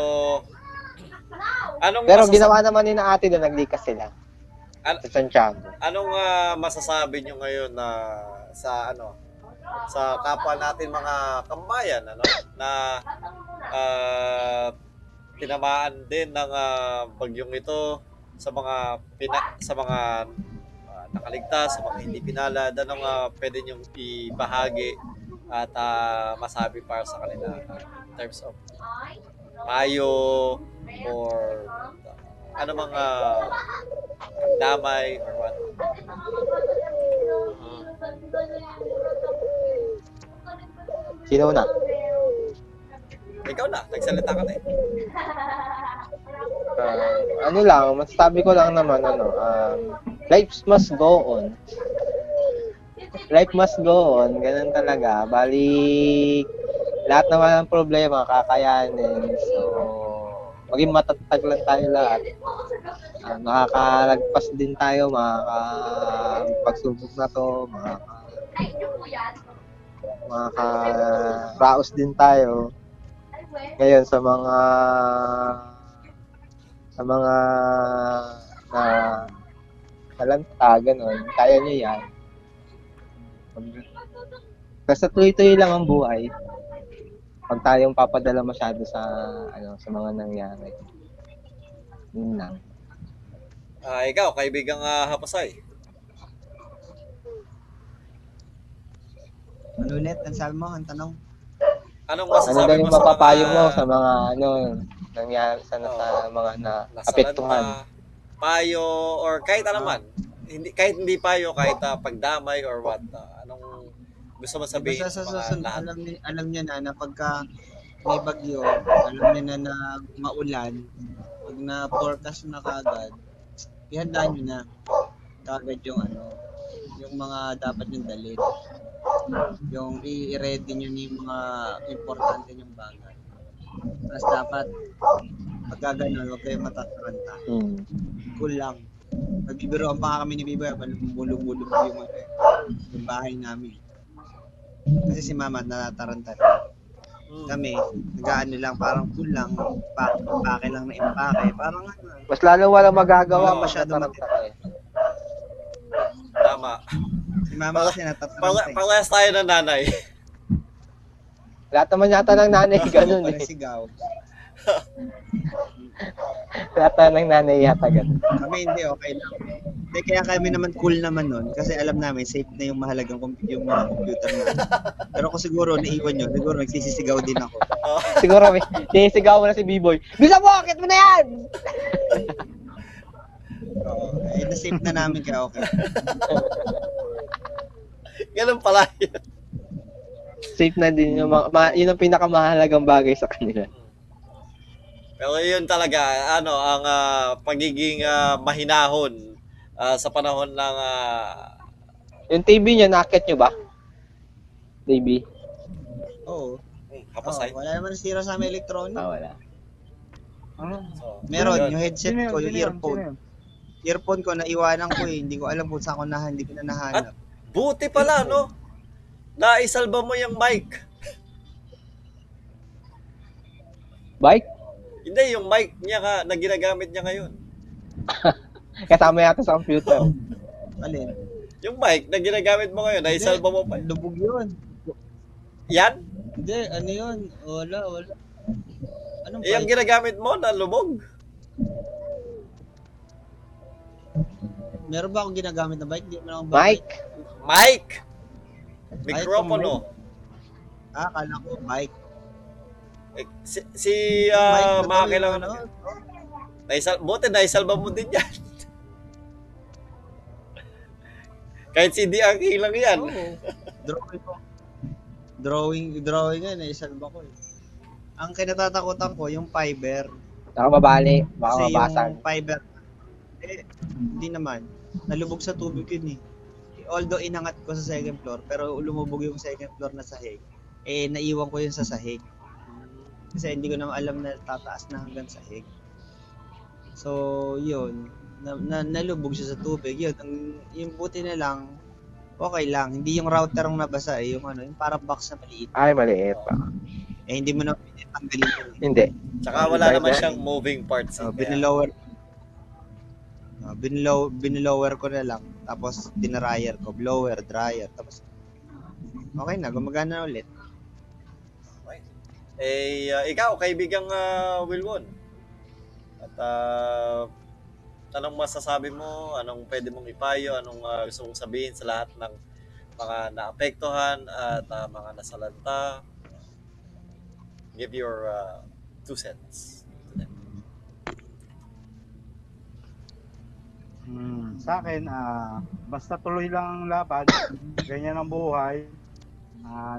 anong Pero masasa- ginawa naman ni na ate doon, naglikas sila. An- Sa Santiago. anong ah, masasabi nyo ngayon na sa ano sa kapwa natin mga kambayan ano na ah, tinamaan din ng ah, bagyong ito sa mga pina- sa mga ah, nakaligtas sa mga hindi pinalad anong uh, pwede nyong ibahagi at ah, masabi para sa kanila ah, in terms of payo or ano mga damay or what Sino na? ikaw na nagsalita ka na eh Ah, ano lang, masasabi ko lang naman, ano, ah, life must go on. Life must go on, ganun talaga. Bali, lahat naman ng problema, kakayanin. So, maging matatag lang tayo lahat. Ah, makakalagpas din tayo, makakapagsubok na to, makaka, makakaraos din tayo. Ngayon, sa mga sa mga na talanta, gano'n, kaya niyo yan. Basta tuloy-tuloy lang ang buhay. Huwag tayong papadala masyado sa ano sa mga nangyari. Yun lang. Ah, ikaw kaibigang uh, hapasay Ano ulit? Ang sabi mo? Ang tanong? anong Ano masasabi yung mo sa mapapayo mga mo sa mga ano nangyari sa, sa mga na apektuhan? payo or kahit ano man hindi kahit hindi payo kahit ah, pagdamay or what anong gusto mo sabihin Basta sa susunod, alam, ni, alam niya na na pagka may bagyo, alam niya na na maulan, pag na forecast na kagad, ihandaan niyo na kagad yung ano, yung mga dapat yung dalhin. Yung i-ready niyo na yung mga importante yung bagay. Tapos dapat, pagka ganun, huwag kayong matataranta. Hmm. Cool lang. Nagbibiroan pa nga kami ni Biboy, bulong-bulong yung, ano, yung bahay namin. Kasi si mama natataranta rin. Hmm. Kami, nag-ano lang, parang cool lang, pa pake lang na impake. Parang ano, Mas lalo walang magagawa Oo, masyado mataranta ka eh. tama si mama kasi natataranta Pang- eh. panglahas tayo ng nanay Lahat naman yata ng nanay [LAUGHS] ganun Pala eh. sigaw. [LAUGHS] Naman ng nanay yata ganun. Kami hindi, okay lang. Hindi, kaya kami naman cool naman nun. Kasi alam namin, safe na yung mahalagang com- yung mga computer namin. Pero kung siguro naiwan nyo, siguro nagsisisigaw din ako. Siguro may sinisigaw mo na si B-Boy. Bisa mo, akit mo na yan! Oo. Eh, na-safe na namin kaya okay. ganun pala yun Safe na din yung mga, ma, yun ang pinakamahalagang bagay sa kanila. Pero yun talaga ano ang ah, pagiging ah, mahinahon ah, sa panahon ng ah, Yung TV niya, nakit nyo ba? TV? Oo. hapasay Oo, wala naman sira sa aming electronic. Ah, wala. so, Meron, yun. yung headset yun? ko, yung yun? earphone. Yun? Earphone ko, naiwanan ko eh. Hindi ko alam kung saan ko na, hindi ko na nahanap. buti pala no naisalba mo yung mic Bike? Hindi yung mic niya ka, na ginagamit niya ngayon [LAUGHS] Kasama yata sa computer. Alin? yung mic na ginagamit mo ngayon naisalba mo pa Lubog yun. yan Hindi, ano yun? Wala, wala. Anong Eh, yung bike? ginagamit mo na lubog. Meron ba akong ginagamit na bike? Hindi mo akong Mike, Mike! Mikropono. Ah, kala ko bike. Si, si uh, Maki to, lang. ano? Naisal, buti naisalba mo din yan. [LAUGHS] Kahit si Diaki lang yan. Oo. Drawing ko. Drawing, drawing yan, eh, isalba ko eh. Ang kinatatakutan ko, yung fiber. baka mabali, baka Kasi mabasag. yung fiber, eh, hindi naman. Nalubog sa tubig yun eh. Although inangat ko sa second floor, pero lumubog yung second floor na sahig. Eh, naiwan ko yun sa sahig. Kasi hindi ko naman alam na tataas na hanggang sahig. So, yun. Na, na, nalubog siya sa tubig. Yun, ang, yung buti na lang, okay lang. Hindi yung router ang nabasa eh. Yung ano, yung parang box na maliit. Ay, maliit pa. Eh, hindi mo na pwede tanggalin yun. Hindi. Tsaka wala naman siyang moving parts. So, eh. Kaya- binilower. Uh, binilow, binilower ko na lang. Tapos, dinryer ko. Blower, dryer. Tapos, okay na. Gumagana na ulit. Eh, uh, ikaw, kaibigang uh, Wilwon. At uh, anong masasabi mo? Anong pwede mong ipayo? Anong uh, gusto mong sabihin sa lahat ng mga naapektuhan at uh, mga nasalanta? Give your uh, two cents. Hmm, sa akin, ah, basta tuloy lang ang laban, [CLEARS THROAT] ganyan ang buhay.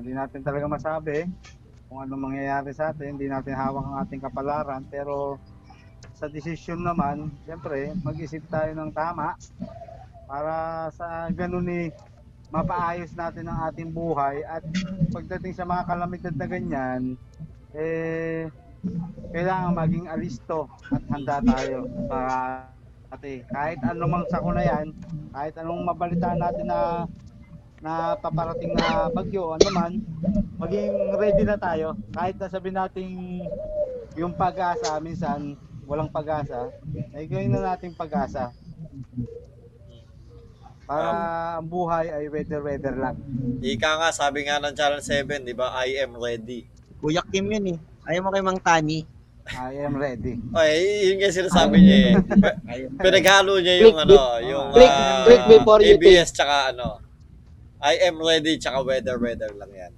Hindi natin talaga masabi kung ano mangyayari sa atin, hindi natin hawak ang ating kapalaran, pero sa desisyon naman, siyempre, mag-isip tayo ng tama para sa ganun ni mapaayos natin ang ating buhay. At pagdating sa mga kalamidad na ganyan, eh, kailangan maging alisto at handa tayo para Ate, kahit anumang sakuna yan, kahit anong mabalitaan natin na na paparating na bagyo, ano man, maging ready na tayo. Kahit na sabihin natin yung pag-asa, minsan walang pag-asa, ay gawin na natin pag-asa. Para ang buhay ay weather-weather lang. Ika nga, sabi nga ng Channel 7, di ba? I am ready. Kuya Kim yun eh. Ayaw mo kay Mang Tani. I am ready. Ay, yun nga sinasabi niya eh. [LAUGHS] Pinaghalo niya yung Click ano, yung click- ah, click before you ABS tsaka ano. I am ready tsaka weather weather lang yan.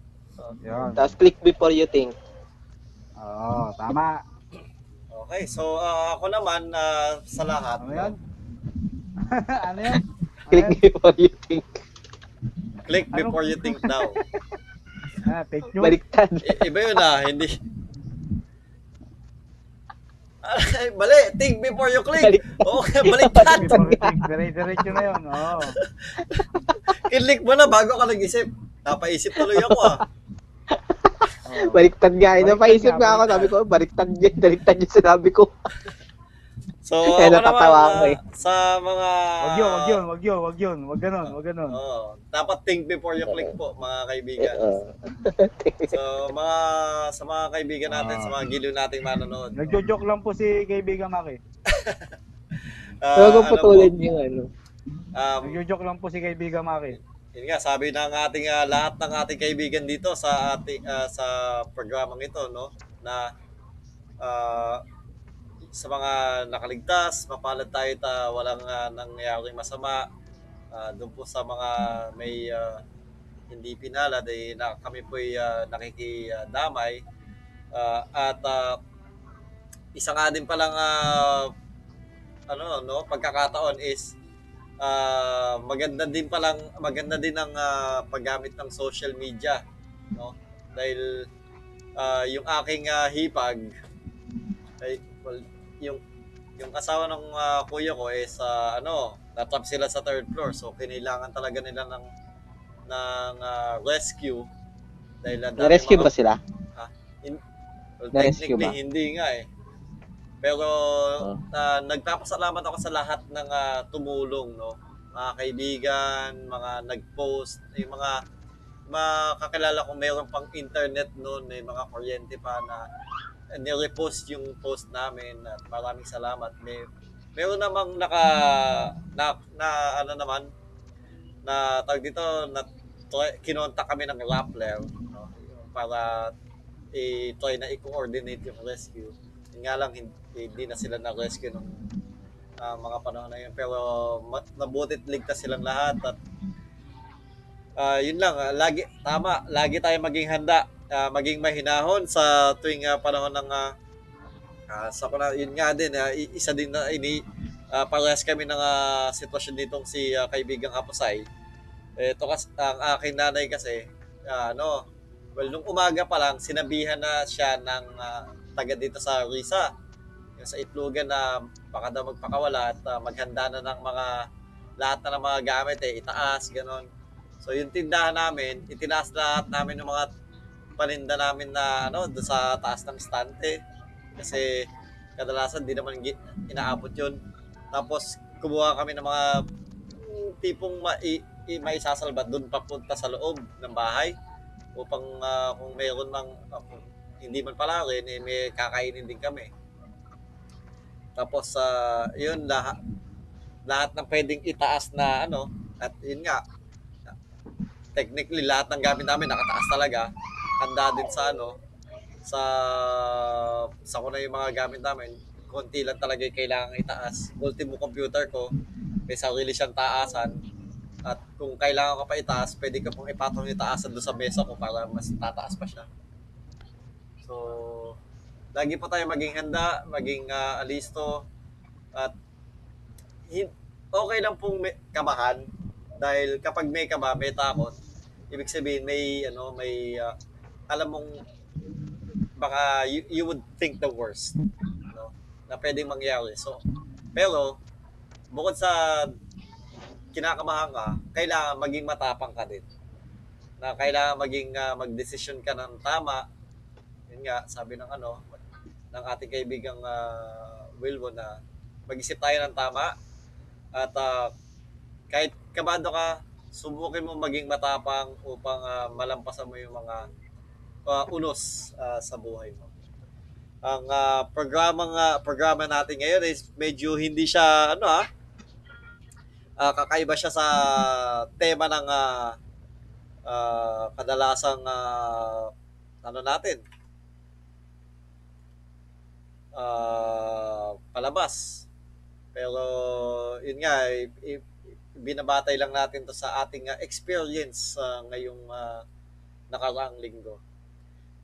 Yun. Tapos click before you think. Oo, tama. Okay, so ah, ako naman ah, sa lahat. Ano yan? [LAUGHS] ano yan? Ano Click yan? before you think. Click Ano? before you think daw. [LAUGHS] Ah, fake news. Baliktad. I- iba yun ah, hindi. [LAUGHS] Ay, mali. Think before you click. Baliktad. Okay, baliktad. Before think, dire-diretso na yun. Oo. Kinlik mo na bago ka nag-isip. Napaisip tuloy ako ah. Oo. [LAUGHS] Baliktad nga. eh. Napaisip nga, ako. Sabi ko, baliktad yun. Baliktad yung sinabi ko. [LAUGHS] So, Kaya ako natatawa naman, ako eh. ah, sa mga... Wag yun, wag yun, wag yun, wag yun. Wag ganun, wag ganun. Oo. dapat think before you click po, mga kaibigan. Oo. So, mga sa mga kaibigan natin, Ah. sa mga giliw nating manonood. Nagjo-joke lang po si kaibigan Maki. [LAUGHS] Ah, Huwag kong ano putulin po, yung ano. Um, Nagjo-joke lang po si kaibigan Maki. yun nga, sabi ng ating ah, lahat ng ating kaibigan dito sa ating ah, sa programang ito, no, na ah, sa mga nakaligtas, mapalad tayo ta walang ah, nangyaring masama. Ah, doon po sa mga may ah, hindi pinalad ay na, kami po ay ah, nakikidamay. Ah, at ah, isa nga din palang ah, ano no pagkakataon is ah, maganda din palang maganda din ang ah, paggamit ng social media no dahil ah, yung aking ah, hipag ay well, yung yung asawa ng ah, kuya ko is ah, ano natrap sila sa third floor so kinailangan talaga nila ng ng ah, rescue dahil daming Na-rescue mga- ba sila? Well, Na-rescue technically, ba? hindi nga eh. Pero Oh. ah, nagpapasalamat ako sa lahat ng ah, tumulong, no? Mga kaibigan, mga nag-post, yung mga makakilala ko mayroon pang internet noon, may mga kuryente pa na nirepost yung post namin at maraming salamat. May meron namang naka na, na ano naman na tawag dito na kinontak kami ng Rappler no? para i-try na i-coordinate yung rescue. Nga lang, hindi, na sila na-rescue nung ah, mga panahon na yun. Pero nabutit ligtas silang lahat at ah, yun lang, ah, lagi, tama, lagi tayo maging handa, ah, maging mahinahon sa tuwing ah, panahon ng ah, ah, sa panahon, yun nga din, i- isa din na ini, ah, parehas kami ng ah, sitwasyon ditong si ah, kaibigang Aposay. Ito kasi, ang aking nanay kasi, ah, ano, well, nung umaga pa lang, sinabihan na siya ng ah, taga dito sa Risa, sa Itlogan na baka daw magpakawala at ah, maghanda na ng mga lahat na ng mga gamit eh, itaas, ganon. So yung tindahan namin, itinaas lahat namin ng mga paninda namin na ano, doon sa taas ng stante. Kasi kadalasan di naman inaabot yun. Tapos kumuha kami ng mga tipong ma- i- i- maisasalbat doon papunta sa loob ng bahay upang ah, kung mayroon mang kung hindi man pala rin, eh, may kakainin din kami. Tapos sa yun lahat lahat ng pwedeng itaas na ano at yun nga technically lahat ng gamit namin nakataas talaga. Handa din sa ano sa sa ko yung mga gamit namin konti lang talaga yung kailangan itaas. Ultimo computer ko may sarili siyang taasan. At kung kailangan ka pa itaas pwede ka pong ipatong yung taasan doon sa mesa ko para mas tataas pa siya so lagi po tayo maging handa maging ah, alisto at okay lang pong may kabahan dahil kapag may kaba, may takot, ibig sabihin may ano, may ah, alam mong baka you, you would think the worst, no? Na pwedeng mangyari. So, pero bukod sa kinakamahan ka, kailangan maging matapang ka din. Na kailangan maging ah, magdesisyon ka ng tama. Nga, sabi ng ano, ng ating kaibigang uh, Wilwo na mag-isip tayo ng tama at ah, kahit kabado ka, subukin mo maging matapang upang ah, malampasan mo yung mga ah, unos ah, sa buhay mo. Ang ah, programang ah, programa natin ngayon is medyo hindi siya ano ah ah, kakaiba siya sa tema ng ah, ah, kadalasang ah, ano natin ah, palabas. Pero yun nga, i- i- binabatay lang natin to sa ating ah, experience sa ngayong ah, nakaraang linggo.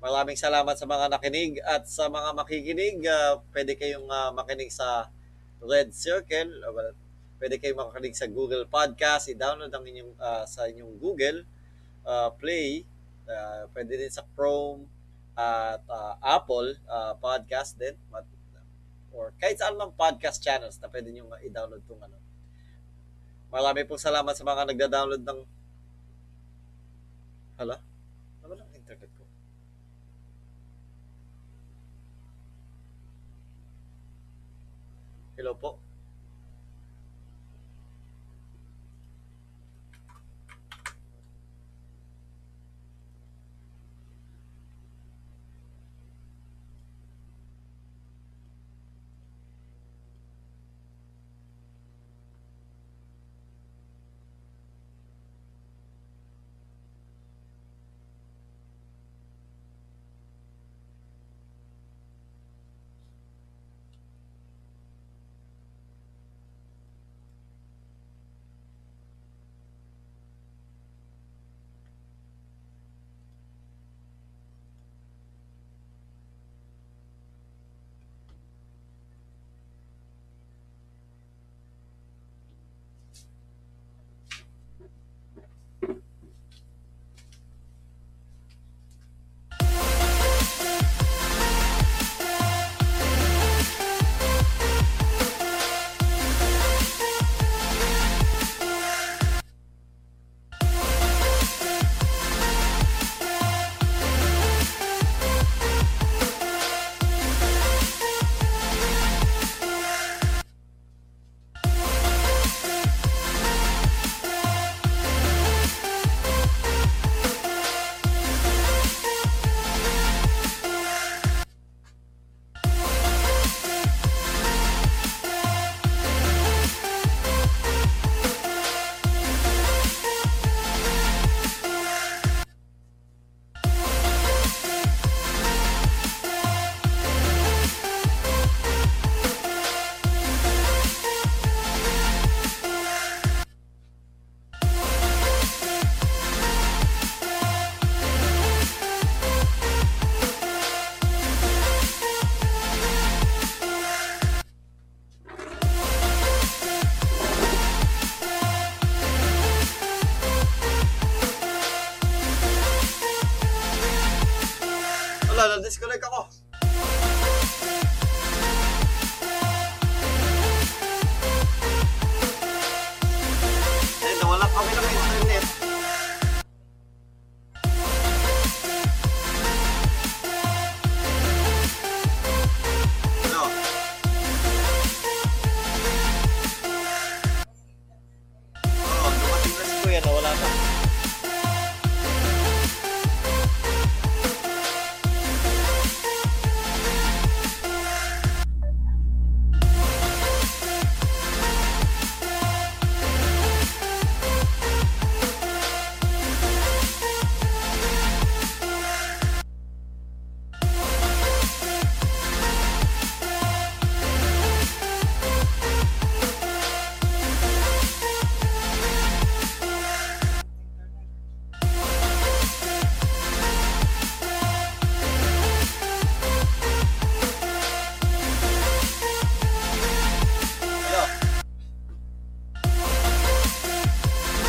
Maraming salamat sa mga nakinig at sa mga makikinig, ah, pwede kayong ah, makinig sa Red Circle, well, pwede kayong makinig sa Google Podcast, i-download ang inyong ah, sa inyong Google ah, Play, ah, pwede din sa Chrome at ah, Apple ah, Podcast din or kahit saan mang podcast channels na pwede nyo i-download tong ano. Marami pong salamat sa mga nagda-download ng Hala? Ano lang internet ko? Hello po.